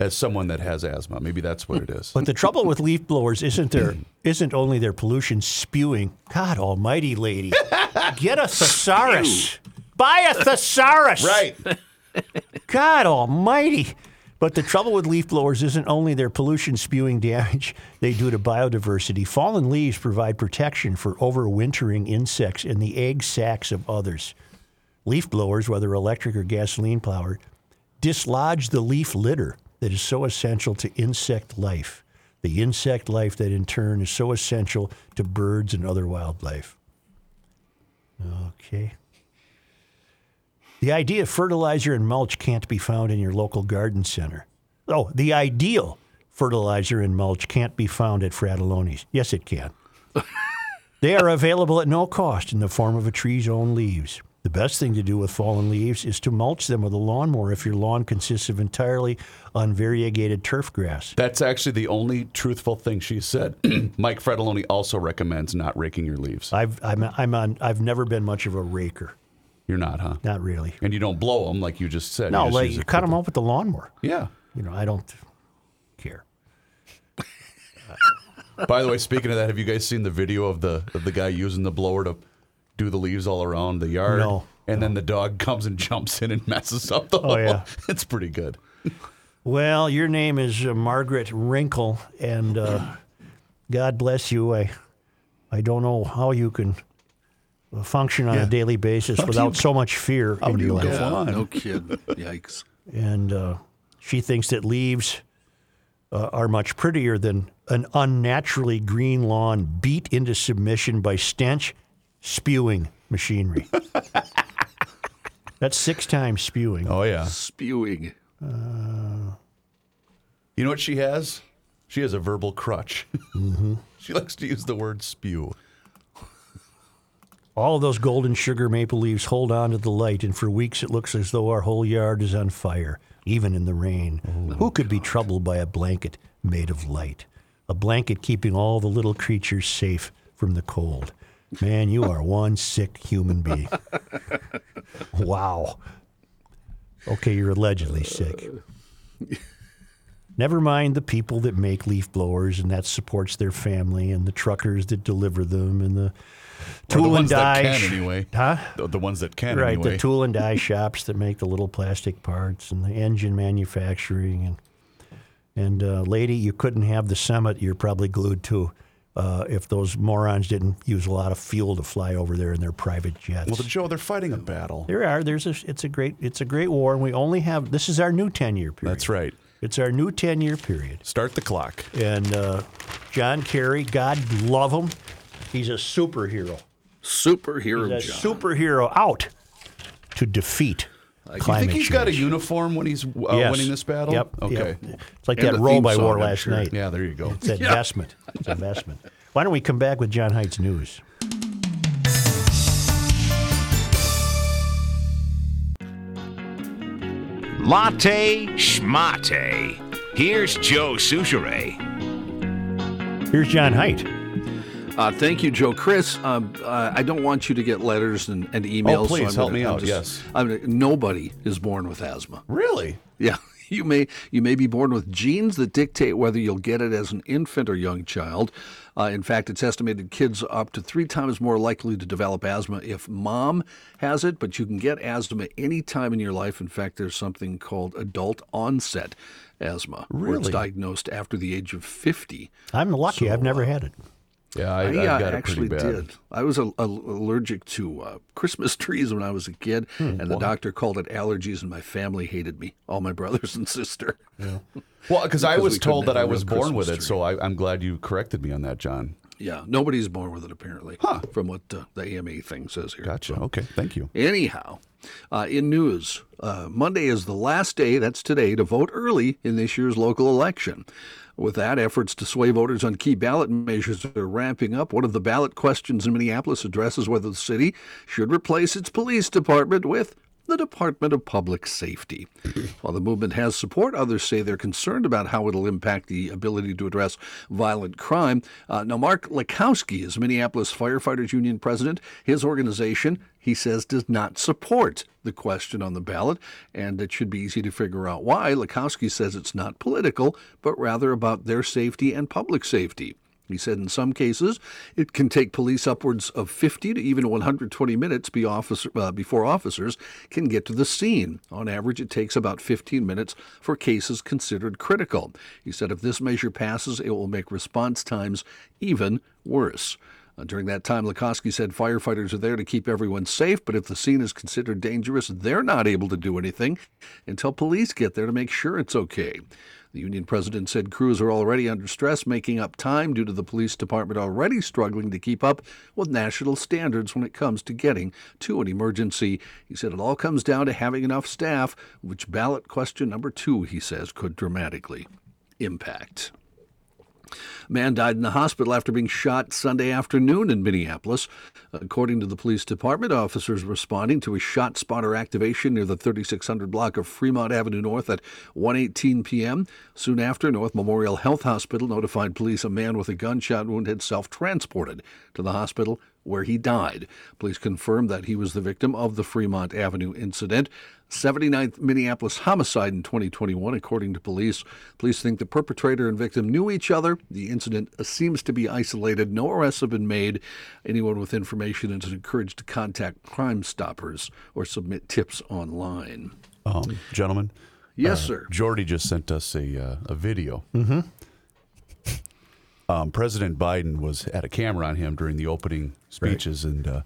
as someone that has asthma. Maybe that's what it is. But the trouble with leaf blowers isn't their isn't only their pollution spewing. God Almighty, lady, get a thesaurus. Buy a thesaurus. right. God Almighty. But the trouble with leaf blowers isn't only their pollution spewing damage they do to biodiversity. Fallen leaves provide protection for overwintering insects in the egg sacs of others. Leaf blowers, whether electric or gasoline powered, dislodge the leaf litter that is so essential to insect life. The insect life that in turn is so essential to birds and other wildlife. Okay. The idea of fertilizer and mulch can't be found in your local garden center. Oh, the ideal fertilizer and mulch can't be found at Fratallone's. Yes, it can. they are available at no cost in the form of a tree's own leaves. The best thing to do with fallen leaves is to mulch them with a lawnmower if your lawn consists of entirely unvariegated turf grass. That's actually the only truthful thing she said. Mike Fratallone also recommends not raking your leaves. I've I'm, I'm on I've never been much of a raker. You're not, huh? Not really. And you don't blow them like you just said. No, you like you cut them off with the lawnmower. Yeah. You know, I don't care. By the way, speaking of that, have you guys seen the video of the of the guy using the blower to do the leaves all around the yard? No, And then the dog comes and jumps in and messes up the Oh, whole. yeah. It's pretty good. Well, your name is uh, Margaret Wrinkle, and uh, God bless you. I, I don't know how you can uh, function on Yeah. a daily basis How without you- so much fear how in do your you life. go on? No kid. Yikes. And uh, she thinks that leaves uh, are much prettier than an unnaturally green lawn beat into submission by stench spewing machinery. That's six times spewing. Oh yeah, spewing. You know what she has? She has a verbal crutch. Mm-hmm. she likes to use the word spew. All of those golden sugar maple leaves hold on to the light, and for weeks it looks as though our whole yard is on fire, even in the rain. Who could be troubled by a blanket made of light? A blanket keeping all the little creatures safe from the cold. Man, you are one sick human being. wow. Okay, you're allegedly sick. Never mind the people that make leaf blowers and that supports their family, and the truckers that deliver them, and the Or the tool and ones that die. can anyway. Huh? The, the ones that can right, anyway. the tool and die shops that make the little plastic parts, and the engine manufacturing, and and uh, lady, you couldn't have the summit. You're probably glued to. Uh, if those morons didn't use a lot of fuel to fly over there in their private jets. Well, Joe, they're fighting a battle. There are. There's a. It's a great. It's a great war, and we only have. This is our new ten year period. That's right. It's our new ten year period. Start the clock. And uh, John Kerry, God love him, he's a superhero. Superhero He's a John. superhero out to defeat Do you think he's got a uniform when he's uh, Yes. winning this battle? Yep, Okay. yep. It's like And that the roll theme I wore last sure. night. Yeah, there you go. It's investment. It's investment. Why don't we come back with John Heights News? Latte schmate. Here's Joe Soucheray. Here's John Height. Uh, thank you, Joe. Chris, um, uh, I don't want you to get letters and, and emails. Oh, please, I'm help gonna- me out, just- yes. I'm gonna- nobody is born with asthma. Really? Yeah. You may you may be born with genes that dictate whether you'll get it as an infant or young child. Uh, in fact, it's estimated kids are up to three times more likely to develop asthma if mom has it, but you can get asthma any time in your life. In fact, there's something called adult onset asthma, where it's diagnosed after the age of 50. I'm lucky. I've never had it. Yeah, I, I, I've uh, got actually pretty did. I was a, a- allergic to uh, Christmas trees when I was a kid, and the doctor called it allergies, and my family hated me, all my brothers and sister. Yeah. Well, because I was told that I was born with Christmas it, so I, I'm glad you corrected me on that, John. Yeah, nobody's born with it apparently, huh. from what uh, the AMA thing says here. Gotcha. Okay, thank you. Anyhow, uh, in news, uh, Monday is the last day, that's today, to vote early in this year's local election. With that, efforts to sway voters on key ballot measures are ramping up. One of the ballot questions in Minneapolis addresses whether the city should replace its police department with the Department of Public Safety. While the movement has support, others say they're concerned about how it'll impact the ability to address violent crime. Uh, now, Mark Lakosky is Minneapolis Firefighters Union president. His organization, he says, does not support the question on the ballot, and it should be easy to figure out why. Lakosky says it's not political, but rather about their safety and public safety. He said in some cases it can take police upwards of 50 to even 120 minutes be officer, uh, before officers can get to the scene. On average, it takes about 15 minutes for cases considered critical. He said if this measure passes, it will make response times even worse. Uh, during that time, Lakosky said firefighters are there to keep everyone safe, but if the scene is considered dangerous, they're not able to do anything until police get there to make sure it's okay. The union president said crews are already under stress, making up time due to the police department already struggling to keep up with national standards when it comes to getting to an emergency. He said it all comes down to having enough staff, which ballot question number two, he says, could dramatically impact. A man died in the hospital after being shot Sunday afternoon in Minneapolis. According to the police department, officers responding to a shot spotter activation near the 3600 block of Fremont Avenue North at 1:18 p.m. Soon after, North Memorial Health Hospital notified police a man with a gunshot wound had self-transported to the hospital where he died. Police confirmed that he was the victim of the Fremont Avenue incident. 79th Minneapolis homicide in 2021, according to police. Police think the perpetrator and victim knew each other. The incident seems to be isolated. No arrests have been made. Anyone with information is encouraged to contact Crime Stoppers or submit tips online. Um, gentlemen. Yes, uh, sir. Jordy just sent us a uh, a video. Mm-hmm. Um, President Biden was had a camera on him during the opening speeches, and uh,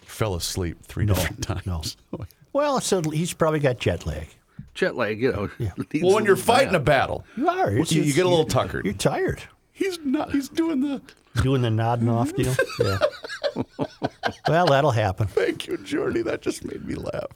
he fell asleep three No, different times. Well, so he's probably got jet lag. Jet lag, you know. needs well, when you're fighting nap. a battle, You are. you, It's you get a little tuckered. You're tired. He's not. He's doing the. Doing the nodding off deal. Yeah. well, that'll happen. Thank you, Jordy. That just made me laugh.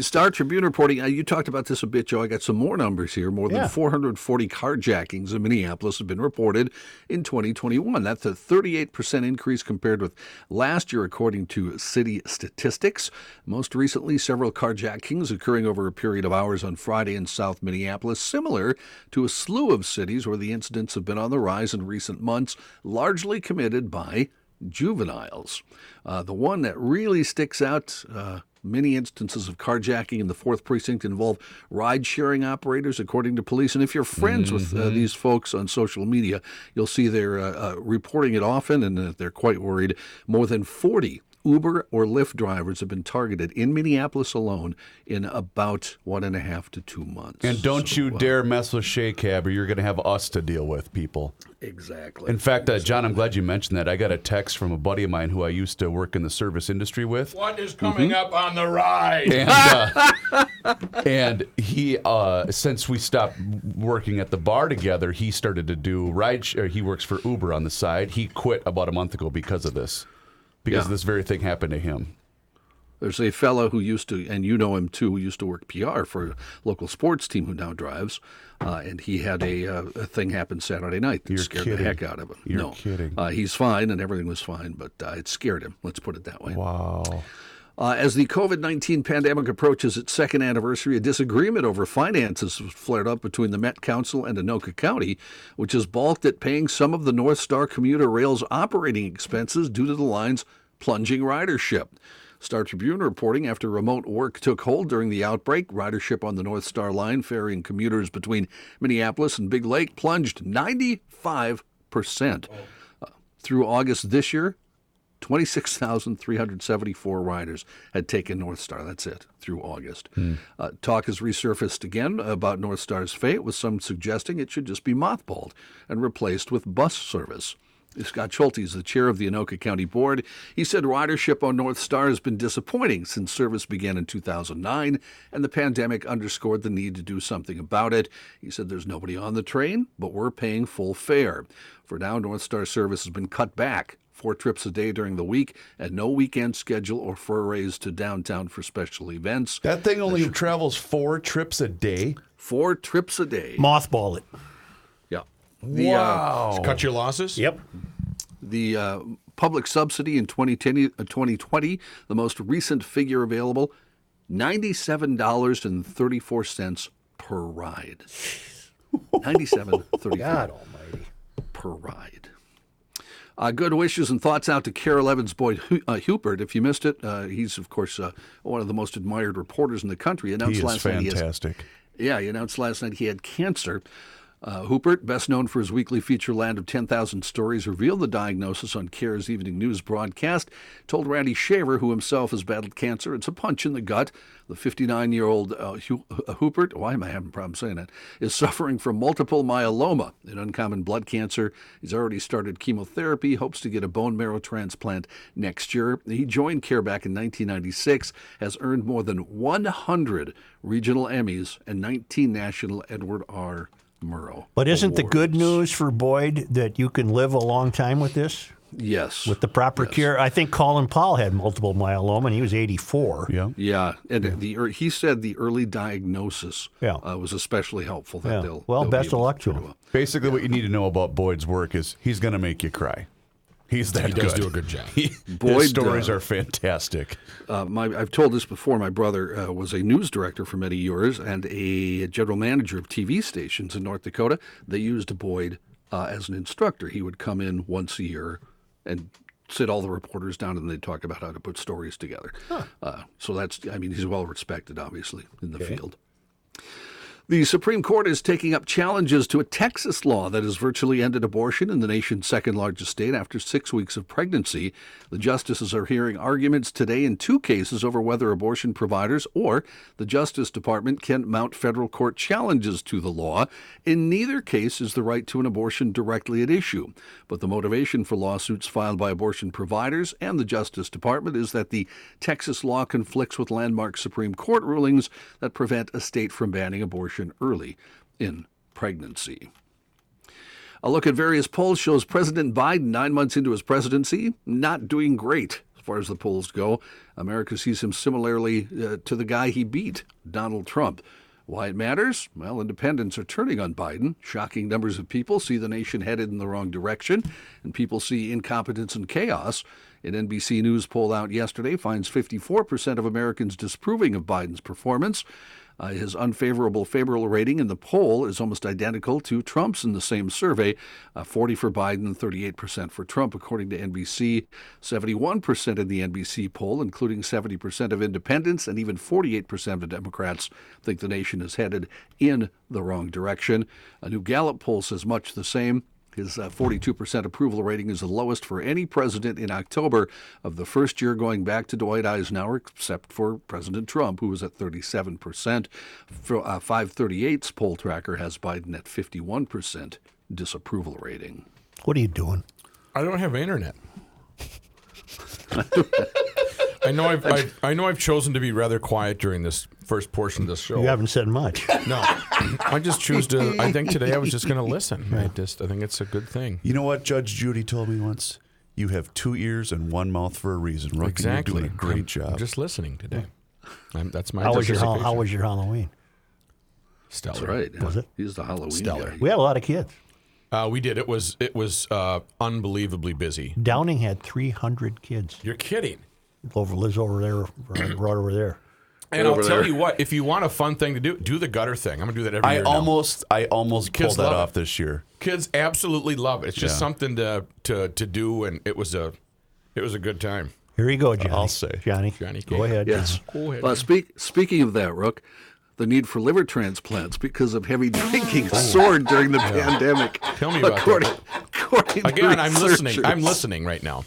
Star Tribune reporting, uh, you talked about this a bit, Joe. I got some more numbers here. More than Yeah. 440 carjackings in Minneapolis have been reported in 2021. That's a 38% increase compared with last year, according to city statistics. Most recently, several carjackings occurring over a period of hours on Friday in South Minneapolis, similar to a slew of cities where the incidents have been on the rise in recent months, largely committed by juveniles. Uh, the one that really sticks out. Uh, Many instances of carjacking in the fourth precinct involve ride sharing operators, according to police. And if you're friends with uh, Mhm. these folks on social media, you'll see they're uh, uh, reporting it often and uh, they're quite worried. More than 40 Uber or Lyft drivers have been targeted in Minneapolis alone in about one and a half to two months. And don't you dare mess with Shea Cab, or you're going to have us to deal with, people. Exactly. In fact, uh, John, I'm glad you mentioned that. I got a text from a buddy of mine who I used to work in the service industry with. What is coming up on the ride? And, uh, and he, uh, since we stopped working at the bar together, he started to do ride. Sh- or he works for Uber on the side. He quit about a month ago because of this, because Yeah. this very thing happened to him. There's a fellow who used to, and you know him too, who used to work PR for a local sports team who now drives, uh, and he had a, uh, a thing happen Saturday night that You're scared kidding. the heck out of him. You're no, kidding. Uh, he's fine, and everything was fine, but uh, it scared him. Let's put it that way. Wow. Uh, as the COVID 19 pandemic approaches its second anniversary, a disagreement over finances has flared up between the Met Council and Anoka County, which has balked at paying some of the North Star commuter rail's operating expenses due to the line's plunging ridership. Star Tribune reporting after remote work took hold during the outbreak, ridership on the North Star line ferrying commuters between Minneapolis and Big Lake plunged 95%. Uh, through August this year, 26,374 riders had taken North Star. That's it, through August. Uh, talk has resurfaced again about North Star's fate, with some suggesting it should just be mothballed and replaced with bus service. Scott Schulte is the chair of the Anoka County Board. He said ridership on North Star has been disappointing since service began in 2009, and the pandemic underscored the need to do something about it. He said there's nobody on the train, but we're paying full fare. For now, North Star service has been cut back four trips a day during the week, and no weekend schedule or forays to downtown for special events. That thing only travels four trips a day. Four trips a day. Mothball it. Yeah. Wow. Cut your losses? Yep. The uh, public subsidy in 2020, uh, 2020, the most recent figure available, $97.34 per ride. 97.34 God almighty. per ride. Uh, good wishes and thoughts out to Carol Evans Boyd Hu- uh, Huppert. If you missed it, uh, he's, of course, uh, one of the most admired reporters in the country. Announced He is last night he has fantastic. yeah, he announced last night he had cancer. Uh, Huppert, best known for his weekly feature Land of 10,000 Stories, revealed the diagnosis on KARE's evening news broadcast, told Randy Shaver, who himself has battled cancer, it's a punch in the gut. The 59 year old uh, Hu- uh, why am I having a problem saying that, is suffering from multiple myeloma, an uncommon blood cancer. He's already started chemotherapy, hopes to get a bone marrow transplant next year. He joined CARE back in 1996, has earned more than 100 regional Emmys and 19 national Edward R. Murrow. But isn't the good news for Boyd that you can live a long time with this? Yes. With the proper cure. I think Colin Powell had multiple myeloma and he was 84. Yeah. Yeah, and the he said the early diagnosis Yeah. uh, was especially helpful. That Yeah. they'll Well, they'll be best of luck to do him. it. Basically, what you need to know about Boyd's work is he's going to make you cry. He's that He does do a good job. He, Boyd, his stories uh, are fantastic. Uh, my, I've told this before. My brother uh, was a news director for many years and a general manager of TV stations in North Dakota. They used Boyd uh, as an instructor. He would come in once a year and sit all the reporters down and they'd talk about how to put stories together. Uh, so that's, I mean, he's well respected, obviously, in the field. The Supreme Court is taking up challenges to a Texas law that has virtually ended abortion in the nation's second largest state after six weeks of pregnancy. The justices are hearing arguments today in two cases over whether abortion providers or the Justice Department can mount federal court challenges to the law. In neither case is the right to an abortion directly at issue. But the motivation for lawsuits filed by abortion providers and the Justice Department is that the Texas law conflicts with landmark Supreme Court rulings that prevent a state from banning abortion early in pregnancy. A look at various polls shows President Biden, nine months into his presidency, not doing great as far as the polls go. America sees him similarly uh, to the guy he beat, Donald Trump. Why it matters? Well, independents are turning on Biden. Shocking numbers of people see the nation headed in the wrong direction, and people see incompetence and chaos. An NBC News poll out yesterday finds 54% of Americans disapproving of Biden's performance. Uh, his unfavorable favorable rating in the poll is almost identical to Trump's in the same survey, uh, 40 for Biden, 38% for Trump, according to NBC. 71% in the NBC poll, including 70% of independents and even 48% of Democrats, think the nation is headed in the wrong direction. A new Gallup poll says much the same. His uh, 42% approval rating is the lowest for any president in October of the first year going back to Dwight Eisenhower, except for President Trump, who was at 37%. For, uh, 538's poll tracker has Biden at 51% disapproval rating. What are you doing? I don't have internet. I know I've, I've I know I've chosen to be rather quiet during this first portion of this show. You haven't said much. No, I just choose to. I think today I was just going to listen. I just I think it's a good thing. You know what Judge Judy told me once? You have two ears and one mouth for a reason. Rookie, exactly. You're doing a great I'm job. just listening today. I'm, that's my. How was your How was your Halloween? Stellar. That's right. Was it? He's the Halloween Stellar. guy. We had a lot of kids. Uh, we did. It was it was uh, unbelievably busy. Downing had 300 kids. You're kidding. Over lives over there, right, right over there. And I'll tell you what, if you want a fun thing to do, do the gutter thing. I'm gonna do that every I year. now. almost, I almost Kids pulled that love off it. this year. Kids absolutely love it. It's just Yeah. something to, to to do, and it was a it was a good time. Here you go, Johnny. I'll say. Johnny. Johnny, Go ahead. Yes. Go ahead. Well, speak, speaking of that, Rook, the need for liver transplants because of heavy drinking oh. soared during the pandemic. Tell me about according, that. according to Again, I'm listening. I'm researchers. listening right now.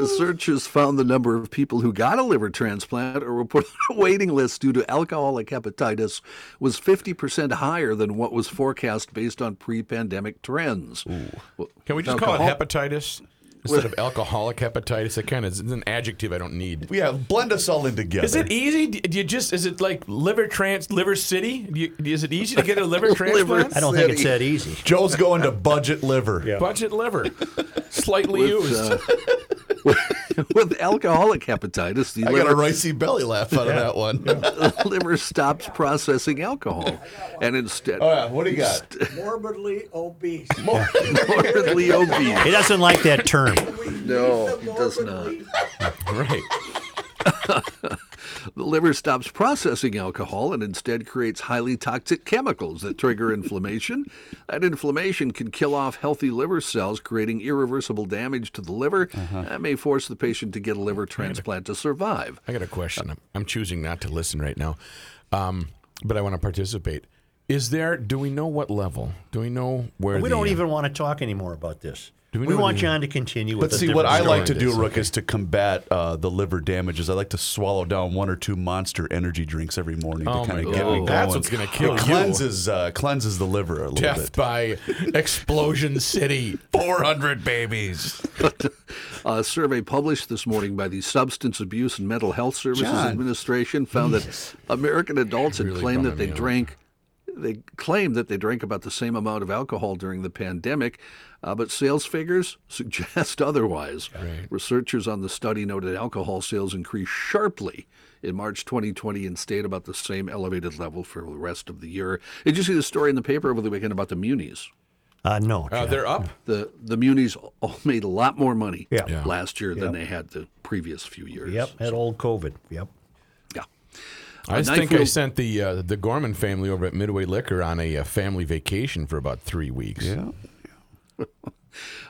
Researchers found the number of people who got a liver transplant or were put on a waiting list due to alcoholic hepatitis was 50% higher than what was forecast based on pre-pandemic trends. Well, Can we just call it hepatitis instead of alcoholic hepatitis? It kind of is an adjective I don't need. Yeah, blend us all in together. Is it easy? Do you just is it like liver trans liver city? Do you, is it easy to get a liver transplant? I don't think it's that easy. Joe's going to budget liver. Budget liver, slightly with, used. uh, with alcoholic hepatitis, the I got a liver, ricey belly laugh out of that one. the liver stops processing alcohol and instead Oh yeah, what do you got? morbidly obese. morbidly obese. He doesn't like that term. No, it does not. right. The liver stops processing alcohol and instead creates highly toxic chemicals that trigger inflammation. That inflammation can kill off healthy liver cells, creating irreversible damage to the liver. That may force the patient to get a liver transplant to survive. I got a question. I'm, I'm choosing not to listen right now, um, but I want to participate. Is there? Do we know what level? Do we know where? We the, don't uh, even want to talk anymore about this. Do we we want John to continue with But a see, what I like to do, Story Rook, this, is to combat uh, the liver damages. I like to swallow down one or two monster energy drinks every morning Oh to kind of get me going. That's what's gonna kill it you. Cleanses, uh, cleanses the liver a little Death bit. by explosion city. 400 babies. A survey published this morning by the Substance Abuse and Mental Health Services John. Administration found that American adults had Really claimed that they me out. drank they claim that they drank about the same amount of alcohol during the pandemic, uh, but sales figures suggest otherwise. Researchers on the study noted alcohol sales increased sharply in March 2020 and stayed about the same elevated level for the rest of the year. Did you see the story in the paper over the weekend about the Munis? Uh, no. Uh, they're up. The the Munis all made a lot more money Yeah. Yeah. last year than they had the previous few years. Yep, had old COVID. Yep. Yeah. I think I sent the uh, the Gorman family over at Midway Liquor on a uh, family vacation for about three weeks. Yeah.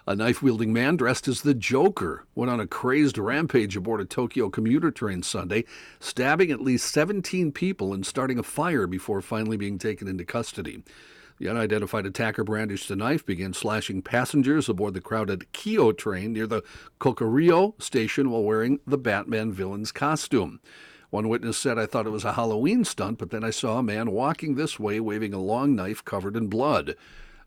A knife wielding man dressed as the Joker went on a crazed rampage aboard a Tokyo commuter train Sunday, stabbing at least 17 people and starting a fire before finally being taken into custody. The unidentified attacker brandished a knife, began slashing passengers aboard the crowded Keio train near the Kokuryo station while wearing the Batman villain's costume. One witness said, I thought it was a Halloween stunt, but then I saw a man walking this way waving a long knife covered in blood.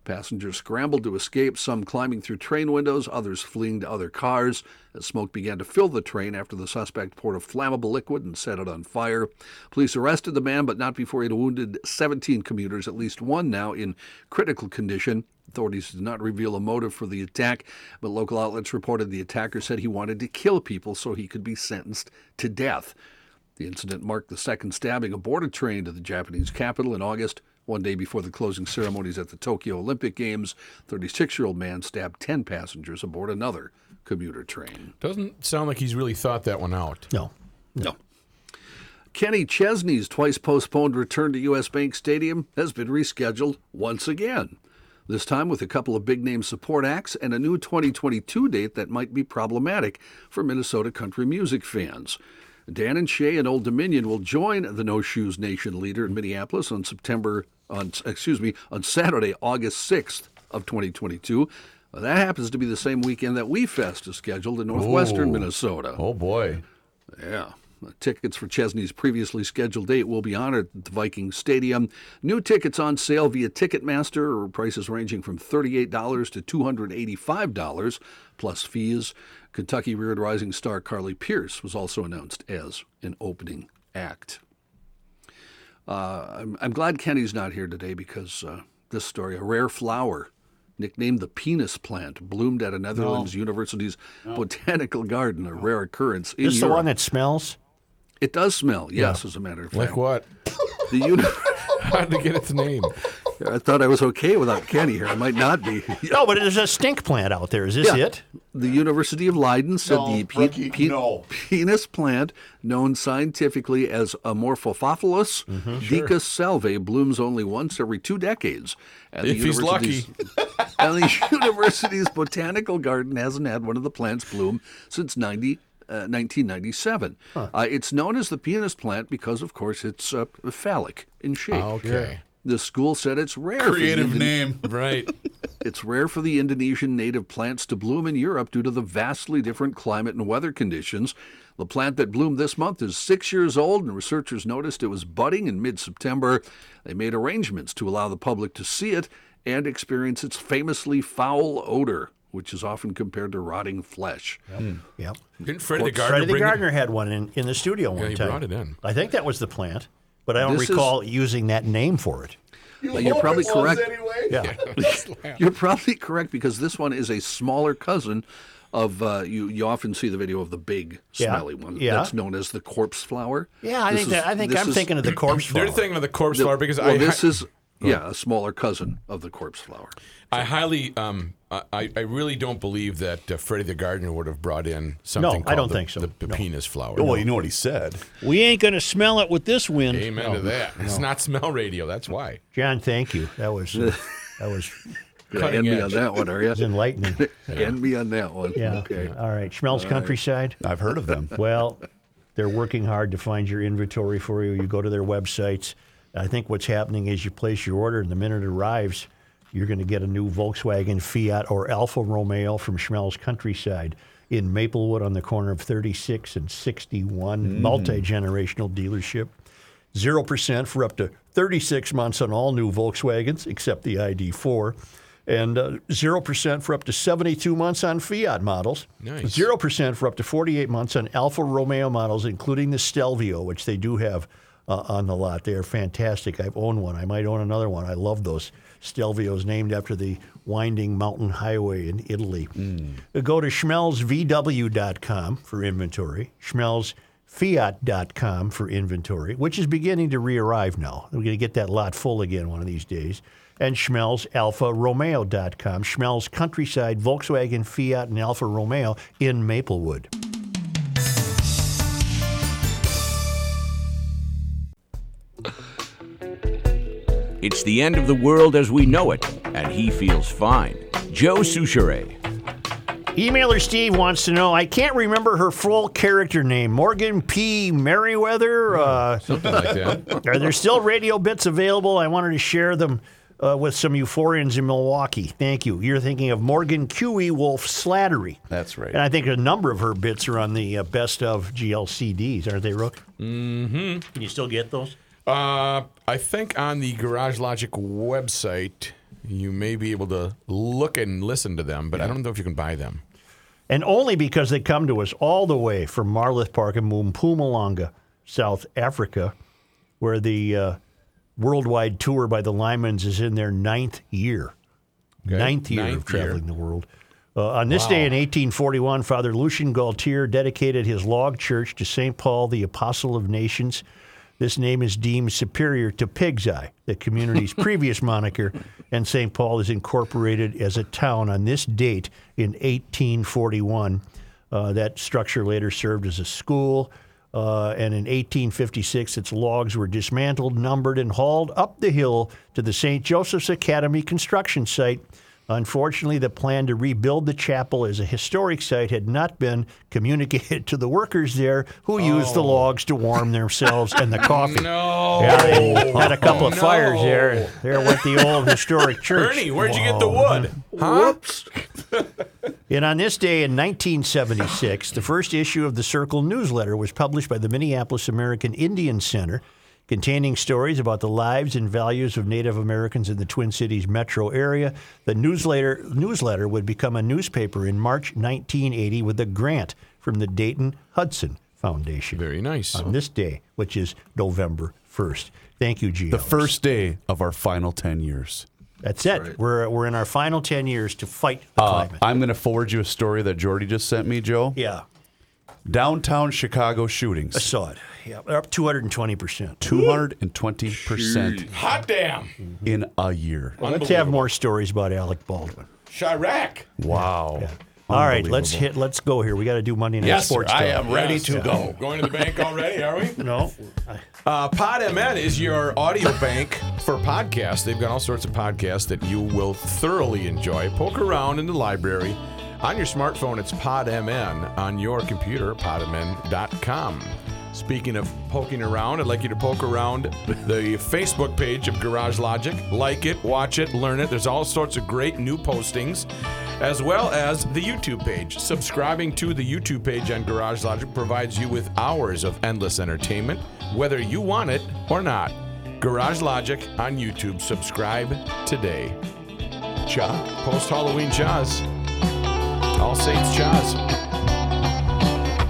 Passengers scrambled to escape, some climbing through train windows, others fleeing to other cars. As smoke began to fill the train after the suspect poured a flammable liquid and set it on fire. Police arrested the man, but not before he had wounded 17 commuters, at least one now in critical condition. Authorities did not reveal a motive for the attack, but local outlets reported the attacker said he wanted to kill people so he could be sentenced to death. The incident marked the second stabbing aboard a train to the Japanese capital in August. One day before the closing ceremonies at the Tokyo Olympic Games, 36 year old man stabbed 10 passengers aboard another commuter train. Doesn't sound like he's really thought that one out. No. No. Kenny Chesney's twice postponed return to U.S. Bank Stadium has been rescheduled once again. This time with a couple of big name support acts and a new 2022 date that might be problematic for Minnesota country music fans. Dan and Shay and Old Dominion will join the No Shoes Nation leader in Minneapolis on September on excuse me on Saturday, August 6th of 2022. Uh, that happens to be the same weekend that We Fest is scheduled in northwestern Ooh. Minnesota. Oh boy. Yeah. Uh, Tickets for Chesney's previously scheduled date will be honored at the Viking Stadium. New tickets on sale via Ticketmaster, or prices ranging from $38 to $285 plus fees. Kentucky Reared Rising star Carly Pearce was also announced as an opening act. Uh, I'm, I'm glad Kenny's not here today because uh, this story, a rare flower nicknamed the penis plant, bloomed at a Netherlands University's botanical garden, a rare occurrence. In Is this the one that smells? It does smell, yes, Yeah. as a matter of fact. Like what? The uni- How'd they get its name? I thought I was okay without Kenny here. I might not be. No, but there's a stink plant out there. Is this Yeah. it? The University of Leiden said No, the pe- Ricky, pe- no. penis plant, known scientifically as Amorphophallus Mm-hmm. decus silvae, blooms only once every two decades. And If he's lucky. and the university's botanical garden hasn't had one of the plants bloom since 90, uh, 1997. Uh, it's known as the penis plant because, of course, it's uh, phallic in shape. Okay. The school said it's rare. for Creative Indo- name. Right. it's rare for the Indonesian native plants to bloom in Europe due to the vastly different climate and weather conditions. The plant that bloomed this month is six years old, and researchers noticed it was budding in mid September. They made arrangements to allow the public to see it and experience its famously foul odor, which is often compared to rotting flesh. Yep. Didn't Freddie the Gardener Freddie the bring it? Gardner had one in, in the studio one he time. brought it in. I think that was the plant, but I don't This is- recall using that name for it. Uh, You're probably correct. Yeah. You're probably correct because this one is a smaller cousin of uh, you. You often see the video of the big Yeah, smelly one. yeah. That's known as the corpse flower. Yeah, I This think is- that, I think I'm is- thinking of the corpse flower. They're thinking of the corpse the- flower because well, I this hi- is yeah a smaller cousin of the corpse flower. I highly um I, I really don't believe that uh, Freddie the Gardener would have brought in something. I don't called the- think so. The, the No. penis flower. Well, you know what he said. We ain't going to smell it with this wind. Amen to that. It's not smell radio. That's why. John, thank you. That was uh, that was Yeah, Cutting end me on that one, are you? was enlightening. End me on that one. Yeah. Okay. All right. Schmelz Countryside. I've heard of them. Well, they're working hard to find your inventory for you. You go to their websites. I think what's happening is you place your order, and the minute it arrives, you're going to get a new Volkswagen, Fiat, or Alfa Romeo from Schmelz Countryside in Maplewood on the corner of 36 and 61. Multi generational dealership. 0% for up to 36 months on all new Volkswagens, except the ID4. And uh, 0% for up to 72 months on Fiat models. Nice. 0% for up to 48 months on Alfa Romeo models, including the Stelvio, which they do have uh, on the lot. They are fantastic. I've owned one. I might own another one. I love those Stelvios named after the winding mountain highway in Italy. Uh, Go to schmelzvw.com for inventory. Schmelzfiat.com for inventory, which is beginning to re-arrive now. We're going to get that lot full again one of these days. And schmelzalfaromeo.com. Schmelz Countryside, Volkswagen, Fiat, and Alfa Romeo in Maplewood. It's the end of the world as we know it, and he feels fine. Joe Soucheray. Emailer Steve wants to know I can't remember her full character name. Morgan P. Merriweather? Uh, Something like that. Are there still radio bits available? I wanted to share them uh, with some euphorians in Milwaukee. Thank you. You're thinking of Morgan Q.E. Wolf Slattery. That's right. And I think a number of her bits are on the uh, best of GLCDs, aren't they, Rook? Mm-hmm. Can you still get those? Uh, I think on the Garage Logic website, you may be able to look and listen to them, but I don't know if you can buy them. And only because they come to us all the way from Marloth Park in Mpumalanga, South Africa, where the uh, worldwide tour by the Lymans is in their ninth year. Okay. Ninth year Ninth of traveling year. the world. Uh, on this Wow. day in 1841, Father Lucien Galtier dedicated his log church to St. Paul, the Apostle of Nations. This name is deemed superior to Pig's Eye, the community's previous moniker, and St. Paul is incorporated as a town on this date in 1841. Uh, that structure later served as a school, uh, and in 1856, its logs were dismantled, numbered, and hauled up the hill to the St. Joseph's Academy construction site. Unfortunately, the plan to rebuild the chapel as a historic site had not been communicated to the workers there, who used the oh. logs to warm themselves and the coffee. No. Yeah, they had a couple of No. fires there. There went the old historic church. Ernie, where'd you get the wood? Huh? And on this day in 1976, the first issue of the Circle newsletter was published by the Minneapolis American Indian Center, containing stories about the lives and values of Native Americans in the Twin Cities metro area. The newsletter, newsletter would become a newspaper in March 1980 with a grant from the Dayton Hudson Foundation. Very nice. On this day, which is November 1st. Thank you, Gio. The first day of our final 10 years. That's it. We're, we're in our final 10 years to fight the Uh, climate. I'm going to forward you a story that Jordy just sent me, Joe. Yeah. Downtown Chicago shootings. I saw it. Yeah, they're up 220%. 220% Hot damn. in a year. Well, let's have more stories about Alec Baldwin. Chiraq. Wow. All right, let's hit. Let's go here. We got to do Monday night Yes, sir. sports. I talk. am ready to go. Going to the bank already, are we? No. Uh, PodMN is your audio bank for podcasts. They've got all sorts of podcasts that you will thoroughly enjoy. Poke around in the library. On your smartphone, it's PodMN. On your computer, podmn.com. Speaking of poking around, I'd like you to poke around the Facebook page of Garage Logic. Like it, watch it, learn it. There's all sorts of great new postings, as well as the YouTube page. Subscribing to the YouTube page on Garage Logic provides you with hours of endless entertainment, whether you want it or not. Garage Logic on YouTube. Subscribe today. Cha, post Halloween chas. All Saints chas.